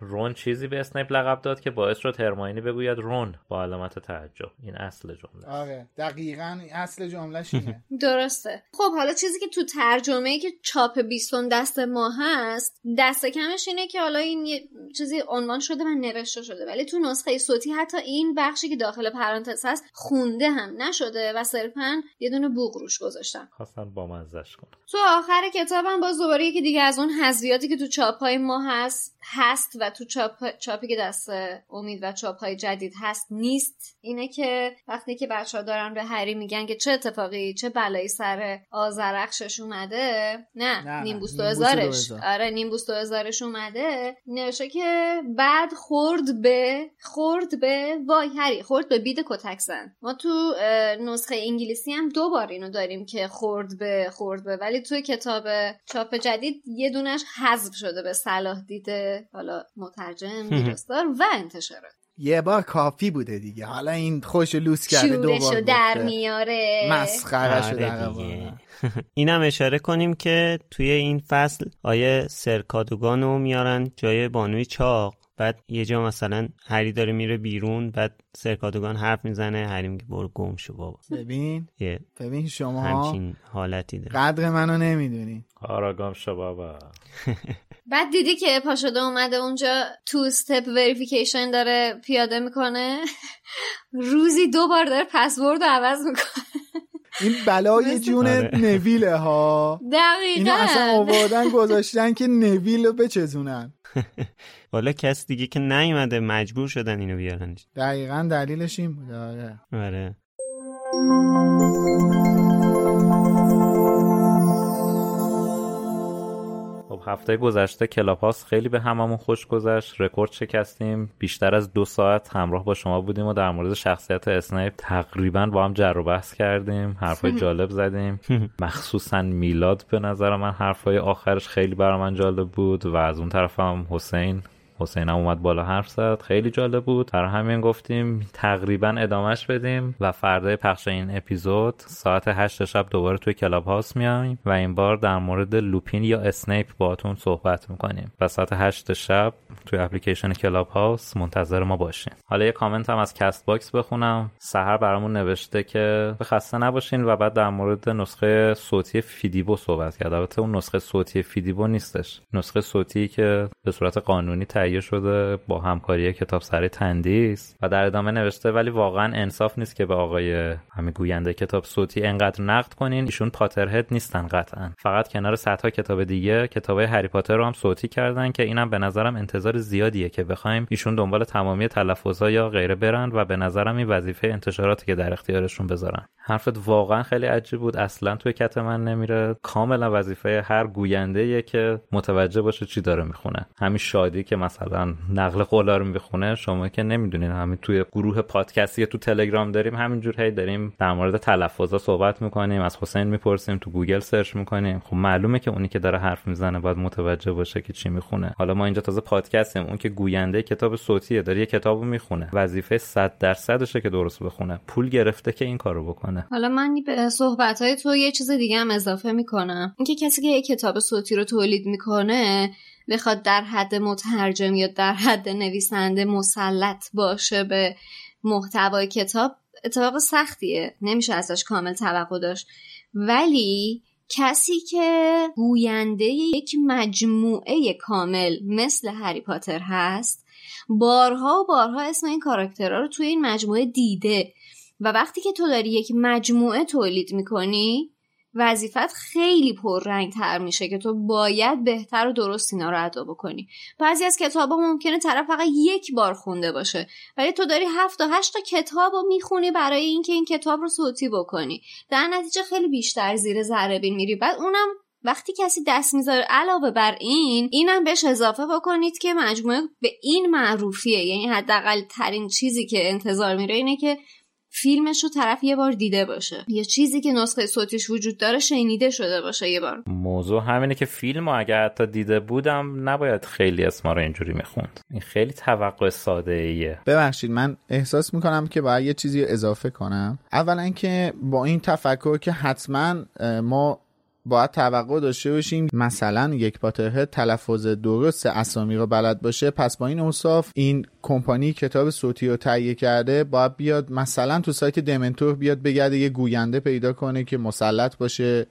رون چیزی به اسنیپ لقب داد که باعث شد هرماینی بگوید رون با علامت تعجب. این اصل جمله آره دقیقا اصل جملهش اینه. درسته. خب حالا چیزی که تو ترجمه که چاپ بیستون دست ما هست دست کمش اینه که حالا این یه چیزی عنوان شده و نوشته شده. ولی تو نسخه صوتی حتی این بخشی که داخل پرانتز هست خونده هم نشده و صرفا یه دونه بوق روش گذاشتن خواستن با مزش کنن تو آخر کتابم باز دوباره یکی دیگه از اون حذفیاتی که تو چاپ های ما هست هست و تو چاپ چاپی که دست امید و چاپ های جدید هست نیست. اینه که وقتی که بچه ها دارن به هری میگن که چه اتفاقی چه بلایی سر آزرخشش اومده نه, نه، نیمبوس دو هزارش. 2000. آره نیمبوس دو هزارش اومده. نوشته که بعد خورد به خورد به وای هری خورد به بید کتک زن. ما تو نسخه انگلیسی هم دو بار این اینو داریم که خورد به خورد به. ولی توی کتاب چاپ جدید یه دونش حذف شده به صلاح دیده حالا مترجم ویراستار و انتشارات یه بار کافی بوده دیگه. حالا این خوش لوس کرده دوبار در میاره. مسخرشو آره دیگه. اینم اشاره کنیم که توی این فصل آیه سرکادوگان رو میارن جای بانوی چاق. بعد یه جا مثلا هری داره میره بیرون بعد سرکادوگان حرف می‌زنه هری میگه برو گم شو بابا. ببین ببین شما همچین حالتی داره. قدر منو نمی‌دونی. آرا گم شو بابا. بعد دیدی که پا شده اومده اونجا تو استپ وریفیکیشن داره پیاده می‌کنه؟ روزی دو بار داره پسورد رو عوض می‌کنه. این بلای جون آره. نویله ها. اینو اصلا دقیقا آوردن گذاشتن که نویل رو بچزونن. حالا کس دیگه که نیومده مجبور شدن اینو بیارنش دقیقا دلیلش این بود آره. آره. خب هفته گذشته Clubhouse خیلی به هممون خوش گذشت. رکورد شکستیم. بیشتر از دو ساعت همراه با شما بودیم و در مورد شخصیت اسنیپ تقریبا با هم جر و بحث کردیم. حرفای جالب زدیم. مخصوصا میلاد به نظر من حرفای آخرش خیلی برای من جالب بود و از اون طرف هم حسین. حسین هم اومد بالا حرف زد. خیلی جالب بود. برای همین گفتیم تقریبا ادامهش بدیم و فردای پخش این اپیزود ساعت هشت شب دوباره توی Clubhouse میایم و این بار در مورد لوپین یا اسنیپ باهاتون صحبت می‌کنیم. و ساعت هشت شب توی اپلیکیشن Clubhouse منتظر ما باشین. حالا یه کامنت هم از Castbox بخونم. سحر برامون نوشته که خسته نباشین و بعد در مورد نسخه صوتی فیدیبو صحبت کرد. البته اون نسخه صوتی فیدیبو نیستش. نسخه صوتی که به صورت قانونی تهیه شده با همکاری کتاب سری تندیس و در ادامه نوشته ولی واقعا انصاف نیست که به آقای همین گوینده کتاب صوتی انقدر نقد کنین. ایشون پاترهد نیستن قطعا. فقط کنار صدها کتاب دیگه کتابای هری پاتر رو هم صوتی کردن که اینم به نظرم انتظار زیادیه که بخوایم ایشون دنبال تمامی تلفظها یا غیره برن و به نظرم این وظیفه انتشاراتی که در اختیارشون بذارن. حرفت واقعا خیلی عجیب بود. اصلا توی کت من نمیره. کاملا وظیفه هر گوینده که متوجه باشه چی داره می‌خونه. همین شادی که مثلا نقل قولا رو می‌خونه شما که نمی‌دونین. همین توی گروه پادکستی تو تلگرام داریم همینجور هی داریم در مورد تلفظا صحبت می‌کنیم از حسین می‌پرسیم تو گوگل search می‌کنیم. خب معلومه که اونی که داره حرف می‌زنه باید متوجه باشه که چی می‌خونه. حالا ما اینجا تازه پادکستیم. اون که گوینده کتاب صوتیه داره یه کتابو می‌خونه. وظیفه 100 درصدشه که درست بخونه. پول گرفته که این کارو بکنه. حالا من به صحبت تو یه چیز دیگه هم اضافه می‌کنم. اینکه کسی که یه کتاب صوتی رو تولید می‌کنه بخواد در حد مترجم یا در حد نویسنده مسلط باشه به محتوای کتاب اتفاق سختیه. نمیشه ازش کامل توقع داشت. ولی کسی که گوینده یک مجموعه کامل مثل هری پاتر هست بارها و بارها اسم این کاراکترها رو توی این مجموعه دیده. و وقتی که تو داری یک مجموعه تولید می‌کنی وظیفت خیلی پررنگ تر میشه که تو باید بهتر و درست اینا رو ادا بکنی. بعضی از کتابا ممکنه طرف فقط یک بار خونده باشه ولی تو داری هفت تا هشت تا کتاب رو می‌خونی برای اینکه این کتاب رو صوتی بکنی. در نتیجه خیلی بیشتر زیر ذره بین میری. بعد اونم وقتی کسی دست می‌ذاره علاوه بر این اینم بهش اضافه بکنید که مجموعه به این معروفیه. یعنی حداقل ترین چیزی که انتظار میره اینه که فیلمش رو طرف یه بار دیده باشه. یا چیزی که نسخه صوتیش وجود داره شنیده شده باشه یه بار. موضوع همینه که فیلم رو اگر حتی دیده بودم نباید خیلی اسما رو اینجوری می‌خوند. این خیلی توقع ساده ایه ببخشید من احساس می‌کنم که باید یه چیزی رو اضافه کنم. اولا که با این تفکر که حتما ما باید توقع داشته باشیم مثلا یک پاترهد تلفظ درست اسامی رو بلد باشه. پس با این اوصاف این کمپانی کتاب صوتی رو تهیه کرده باید بیاد مثلا تو سایت دمنتور بیاد بگرده یه گوینده پیدا کنه که مسلط باشه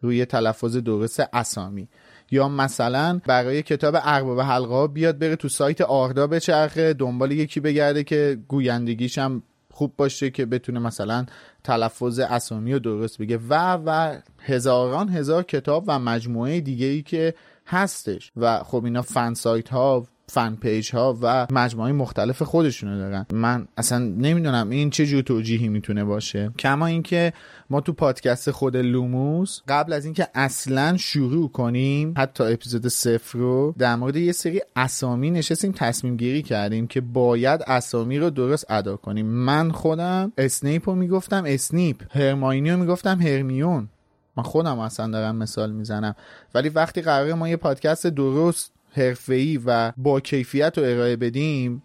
روی تلفظ درست اسامی. یا مثلا برای کتاب ارباب حلقه بیاد بره تو سایت آردا بچرخه دنبال یکی بگرده که گویندگیش هم خوب باشه که بتونه مثلا تلفظ اسامی رو درست بگه. و و هزاران هزار کتاب و مجموعه دیگه ای که هستش. و خب اینا فن سایت ها فن پیج ها و مجموعه مختلف خودشونو دارن. من اصلا نمی‌دونم این چه جور توجیهی می‌تونه باشه. کما اینکه ما تو پادکست خود لوموس قبل از اینکه اصلا شروع کنیم حتی اپیزود صفر رو در مورد یه سری اسامی نشستیم تصمیم گیری کردیم که باید اسامی رو درست ادا کنیم. من خودم اسنیپ رو می‌گفتم اسنیپ. هرماینی رو می‌گفتم هرمیون. من خودم اصلا دارم مثال می‌زنم. ولی وقتی قرار ما یه پادکست درست حرفه‌ای و با کیفیت رو ارائه بدیم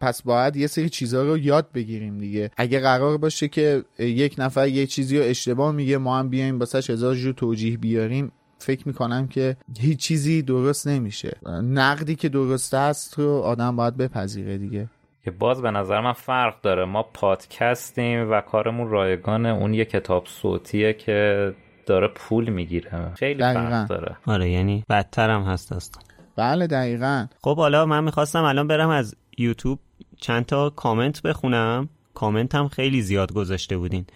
پس باید یه سری چیزها رو یاد بگیریم دیگه. اگه قرار باشه که یک نفر یه چیزی رو اشتباه میگه ما هم بیایم واسش هزار جور توجیه بیاریم. فکر می‌کنم که هیچ چیزی درست نمیشه. نقدی که درست است رو آدم باید بپذیره دیگه. که باز به نظر من فرق داره. ما پادکستیم و کارمون رایگان اون یه کتاب صوتیه که داره پول می‌گیره. خیلی دقیقاً. فرق داره. آره یعنی بدتر هم هست داستان بله دقیقا. خب حالا من می‌خواستم الان برم از یوتیوب چند تا کامنت بخونم. کامنت هم خیلی زیاد گذاشته بودین.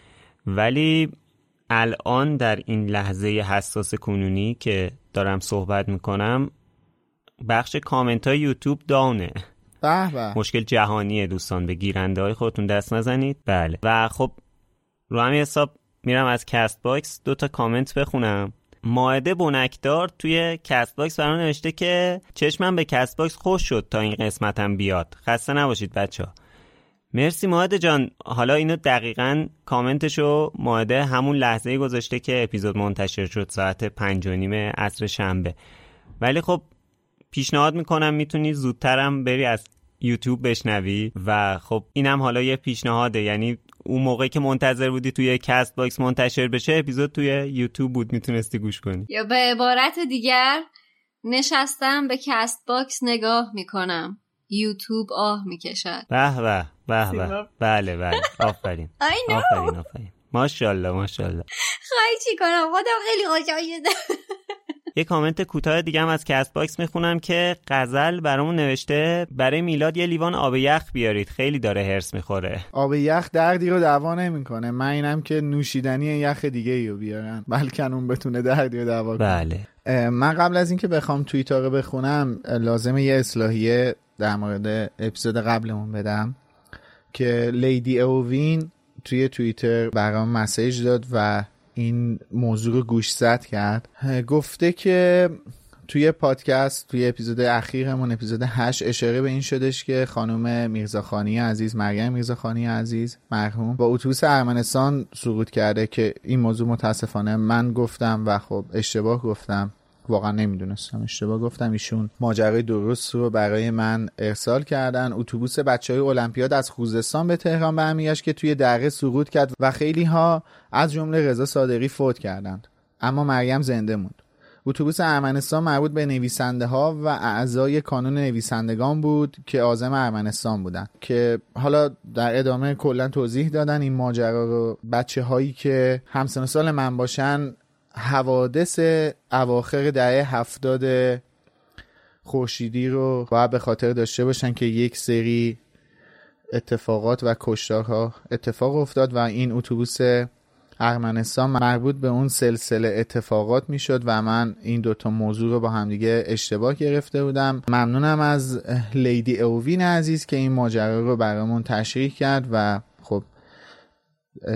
ولی الان در این لحظه حساس کنونی که دارم صحبت می‌کنم بخش کامنت های یوتیوب down ه. به به. مشکل جهانیه دوستان به گیرنده های خودتون دست نزنید. بله. و خب رو همین حساب میرم از Castbox دو تا کامنت بخونم. مائده بنکدار توی Castbox برام نوشته که چشمم به Castbox خشک شد تا این قسمتم بیاد. خسته نباشید بچه ها. مرسی مائده جان. حالا اینو دقیقا کامنتشو مائده همون لحظه گذاشته که اپیزود منتشر شد ساعت پنج و نیم عصر شنبه. ولی خب پیشنهاد می‌کنم می‌تونی زودترم بری از یوتیوب بشنوی و خب اینم حالا یه پیشنهاده. یعنی اون موقعی که منتظر بودی توی Castbox منتشر بشه اپیزود توی یوتیوب بود می‌تونستی گوش کنی. یا به عبارت دیگر نشستم به Castbox نگاه می‌کنم. یوتیوب آه می‌کشد. به به به به. بله بله. آفرین. I know. آفرین آفرین. ماشاءالله ماشاءالله. خواهی چی کنم؟ خودم خیلی خوشحال شدم یه کامنت کوتاه دیگه هم از Castbox می‌خونم که غزل برامون نوشته برای میلاد یه لیوان آب یخ بیارید. خیلی داره حرص می‌خوره. آب یخ دردی رو دوا نمی‌کنه. مگه اینکه نوشیدنی یخ دیگه ای رو بیارن. بلکه اون بتونه دردی رو دوا کنه. بله. من قبل از اینکه بخوام توییتا رو بخونم اه، لازمه یه اصلاحیه در مورد اپیزود قبلمون بدم که لیدی اووین توی توییتر برام مسیج داد و این موضوع رو گوش زد کرد. گفته که توی پادکست توی اپیزود اخیرمون اپیزود 8 اشاره به این شدش که خانم میرزاخانی عزیز مریم میرزاخانی عزیز مرحوم با اتوبوس ارمنستان سقوط کرده که این موضوع متاسفانه من گفتم و خب اشتباه گفتم. واقعا نمی‌دونستم اشتباه گفتم. ایشون ماجرای درست رو برای من ارسال کردن. اتوبوس بچه های المپیاد از خوزستان به تهران برمیگشت که توی دره سقوط کرد و خیلی ها از جمله رضا صادقی فوت کردند. اما مریم زنده موند. اتوبوس ارمنستان مربوط به نویسنده ها و اعضای کانون نویسندگان بود که عازم ارمنستان بودن که حالا در ادامه کلا توضیح دادن این ماجرا رو. بچه هایی که همسن سال من باشن حوادث اواخر دهه هفتاد خورشیدی رو باید به خاطر داشته باشن که یک سری اتفاقات و کشتارها اتفاق افتاد و این اتوبوس ارمنستان مربوط به اون سلسله اتفاقات می‌شد و من این دوتا موضوع رو با همدیگه اشتباه گرفته بودم. ممنونم از لیدی اووین عزیز که این ماجرا رو برامون تشریح کرد و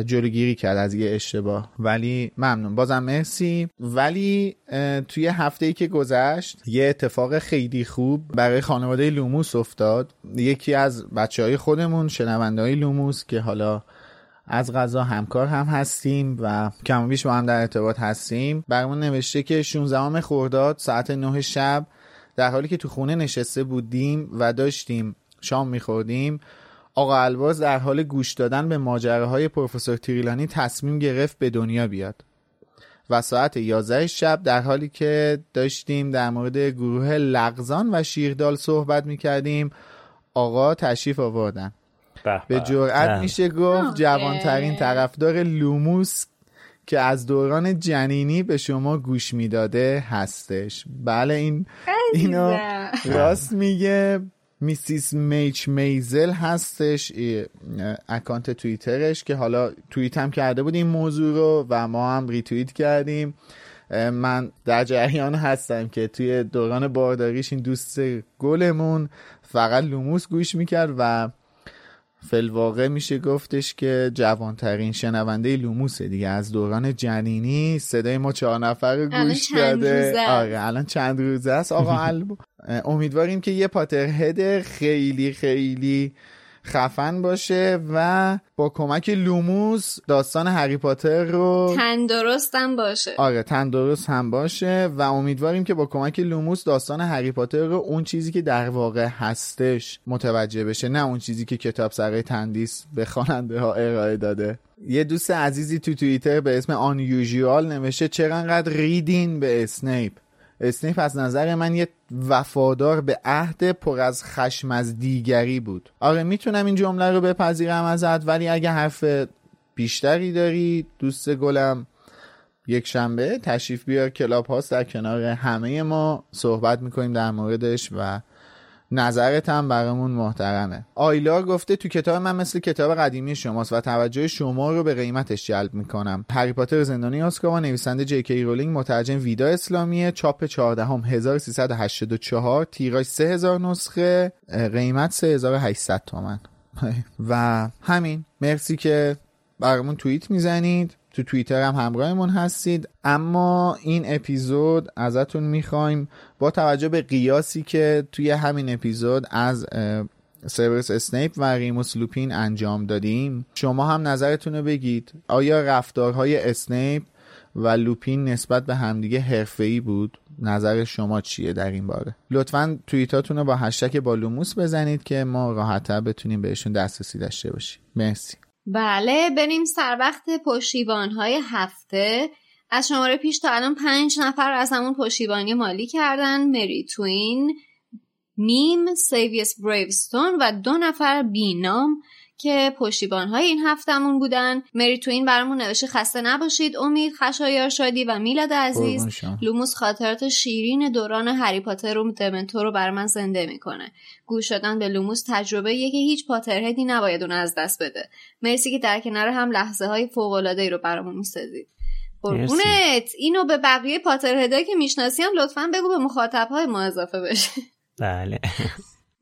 جلوگیری کرد از یه اشتباه. ولی ممنون. بازم مرسی. ولی توی هفته ای که گذشت یه اتفاق خیلی خوب برای خانواده لوموس افتاد. یکی از بچه های خودمون شنونده های لوموس که حالا از قضا همکار هم هستیم و کم بیش با هم در ارتباط هستیم. برامون نوشته که 16 خرداد ساعت 9 شب در حالی که تو خونه نشسته بودیم و داشتیم شام میخوردیم آقا الواز در حال گوش دادن به ماجراهای پروفسور تریلانی تصمیم گرفت به دنیا بیاد و ساعت 11 شب در حالی که داشتیم در مورد گروه لغزان و شیردال صحبت می‌کردیم آقا تشریف آوردن به. جرأت. میشه گفت. جوانترین طرفدار لوموس که از دوران جنینی به شما گوش می‌داده هستش بله این اینو راست میگه Mrs. میچ میزل هستش اکانت توییترش که حالا توییت هم کرده بود این موضوع رو و ما هم ریتوییت کردیم. من در جریان هستم که توی دوران بارداریش این دوست گلمون فقط لوموس گوش می‌کرد و فی‌الواقع میشه گفتش که جوانترین شنونده لوموسه دیگه. از دوران جنینی صدای ما چهار نفر گوش داده. آره الان چند روزه است. آقا البو امیدواریم که یه Potterhead خیلی خیلی خفن باشه و با کمک لوموس داستان هری پاتر رو تندرستم باشه. آره تندرست هم باشه و امیدواریم که با کمک لوموس داستان هری پاتر رو اون چیزی که در واقع هستش متوجه بشه نه اون چیزی که کتاب سرای تندیس به خواننده ها ارائه داده. یه دوست عزیزی تو توییتر به اسم Unusual نوشته چرا انقدر ریدین به اسنیپ. اسنیپ از نظر من یه وفادار به عهد پر از خشم از دیگری بود. آره می‌تونم این جمله رو بپذیرم ازت ولی اگه حرف بیشتری داری دوست گلم یک شنبه تشریف بیار Clubhouse در کنار همه ما صحبت می‌کنیم در موردش و نظرت هم برامون محترمه. آیلا گفته تو کتاب من مثل کتاب قدیمی شماست و توجه شما رو به قیمتش جلب می‌کنم. هری پاتر زندانی آسکابان نویسنده جی کی رولینگ مترجم ویدا اسلامیه چاپ 14 هم 1384 تیراژ 3000 نسخه قیمت 3800 تومن. و همین. مرسی که برامون توییت می‌زنید. تو توییتر هم همراهمون هستید. اما این اپیزود ازتون می‌خوایم با توجه به قیاسی که توی همین اپیزود از سیورس اسنیپ و ریموس لوپین انجام دادیم شما هم نظرتون رو بگید. آیا رفتارهای اسنیپ و لوپین نسبت به همدیگه حرفه‌ای بود؟ نظر شما چیه در این باره؟ لطفا توییتاتون رو با هشتک بالوموس بزنید که ما راحتتر بتونیم بهشون دسترسی داشته باشیم. مرسی. بله بریم سر وقت پشتیبان های هفته. از شماره پیش تا الان پنج نفر از همون پشتیبانی مالی کردن مری توین میم سیویس بریوستون و دو نفر بینام. که پشتیبان های این هفتمون بودن. مری توین برامون نوشته خسته نباشید امید خشایار شادی و میلاد عزیز. لوموس خاطرات شیرین دوران هری پاتر و دمنتور رو بر من زنده می‌کنه. گوش دادن به لوموس تجربه یه که هیچ Potterhead ی نباید اون از دست بده. مرسی که در کنار هم لحظه های فوق العاده ای رو برامون می‌سازید. قربونت. اینو به بقیه Potterhead ایی که می‌شناسیم لطفا بگو به مخاطب های ما اضافه بشه. بله.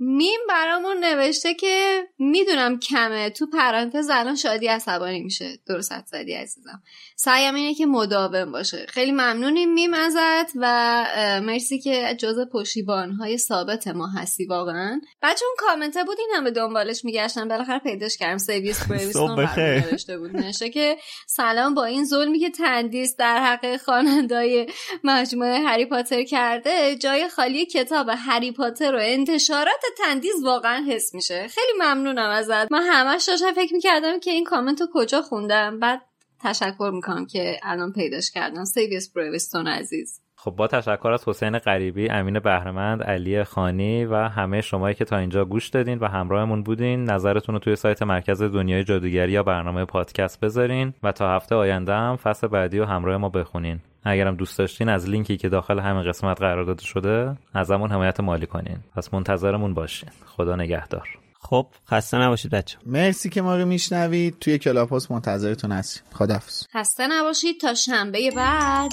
میم برامون نوشته که می‌دونم کمه. تو پرانتز الان شادی عصبانی میشه. درست زدی عزیزم. سعیم اینه که مداوم باشه. خیلی ممنونیم میم ازت و مرسی که جز پشتیبان های ثابت ما هستی واقعا. بچه اون کامنته بود این همه دنبالش میگشتن بالاخره پیداش کردم. سیویس بریویستون نوشته بود. نوشته که سلام با این ظلمی که تندیس در حق خوانندای مجموعه هری پاتر کرده. جای خالی کتاب هری پاتر و انتشارات تندیس واقعا حس میشه. خیلی ممنونم ازت. من همش داشتم فکر می‌کردم که این کامنت رو کجا خوندم. بعد تشکر می‌کنم که الان پیداش کردم. سیویس برویستون عزیز. خب با تشکر از حسین غریبی، امین بهرمند، علی خانی و همه شمایی که تا اینجا گوش دادین و همراهمون بودین نظرتون رو توی سایت مرکز دنیای جادوگری یا برنامه پادکست بذارین و تا هفته آینده هم فصل بعدی و همراه ما بخونین. اگرم دوست داشتین از لینکی که داخل همین قسمت قرار داده شده ازمون حمایت مالی کنین. پس منتظرمون باشین. خدا نگهدار. خب خسته نباشید بچه مرسی که ما رو میشنوید. توی Clubhouse منتظرتون هستیم. خدافظ خسته نباشید. تا شنبه بعد.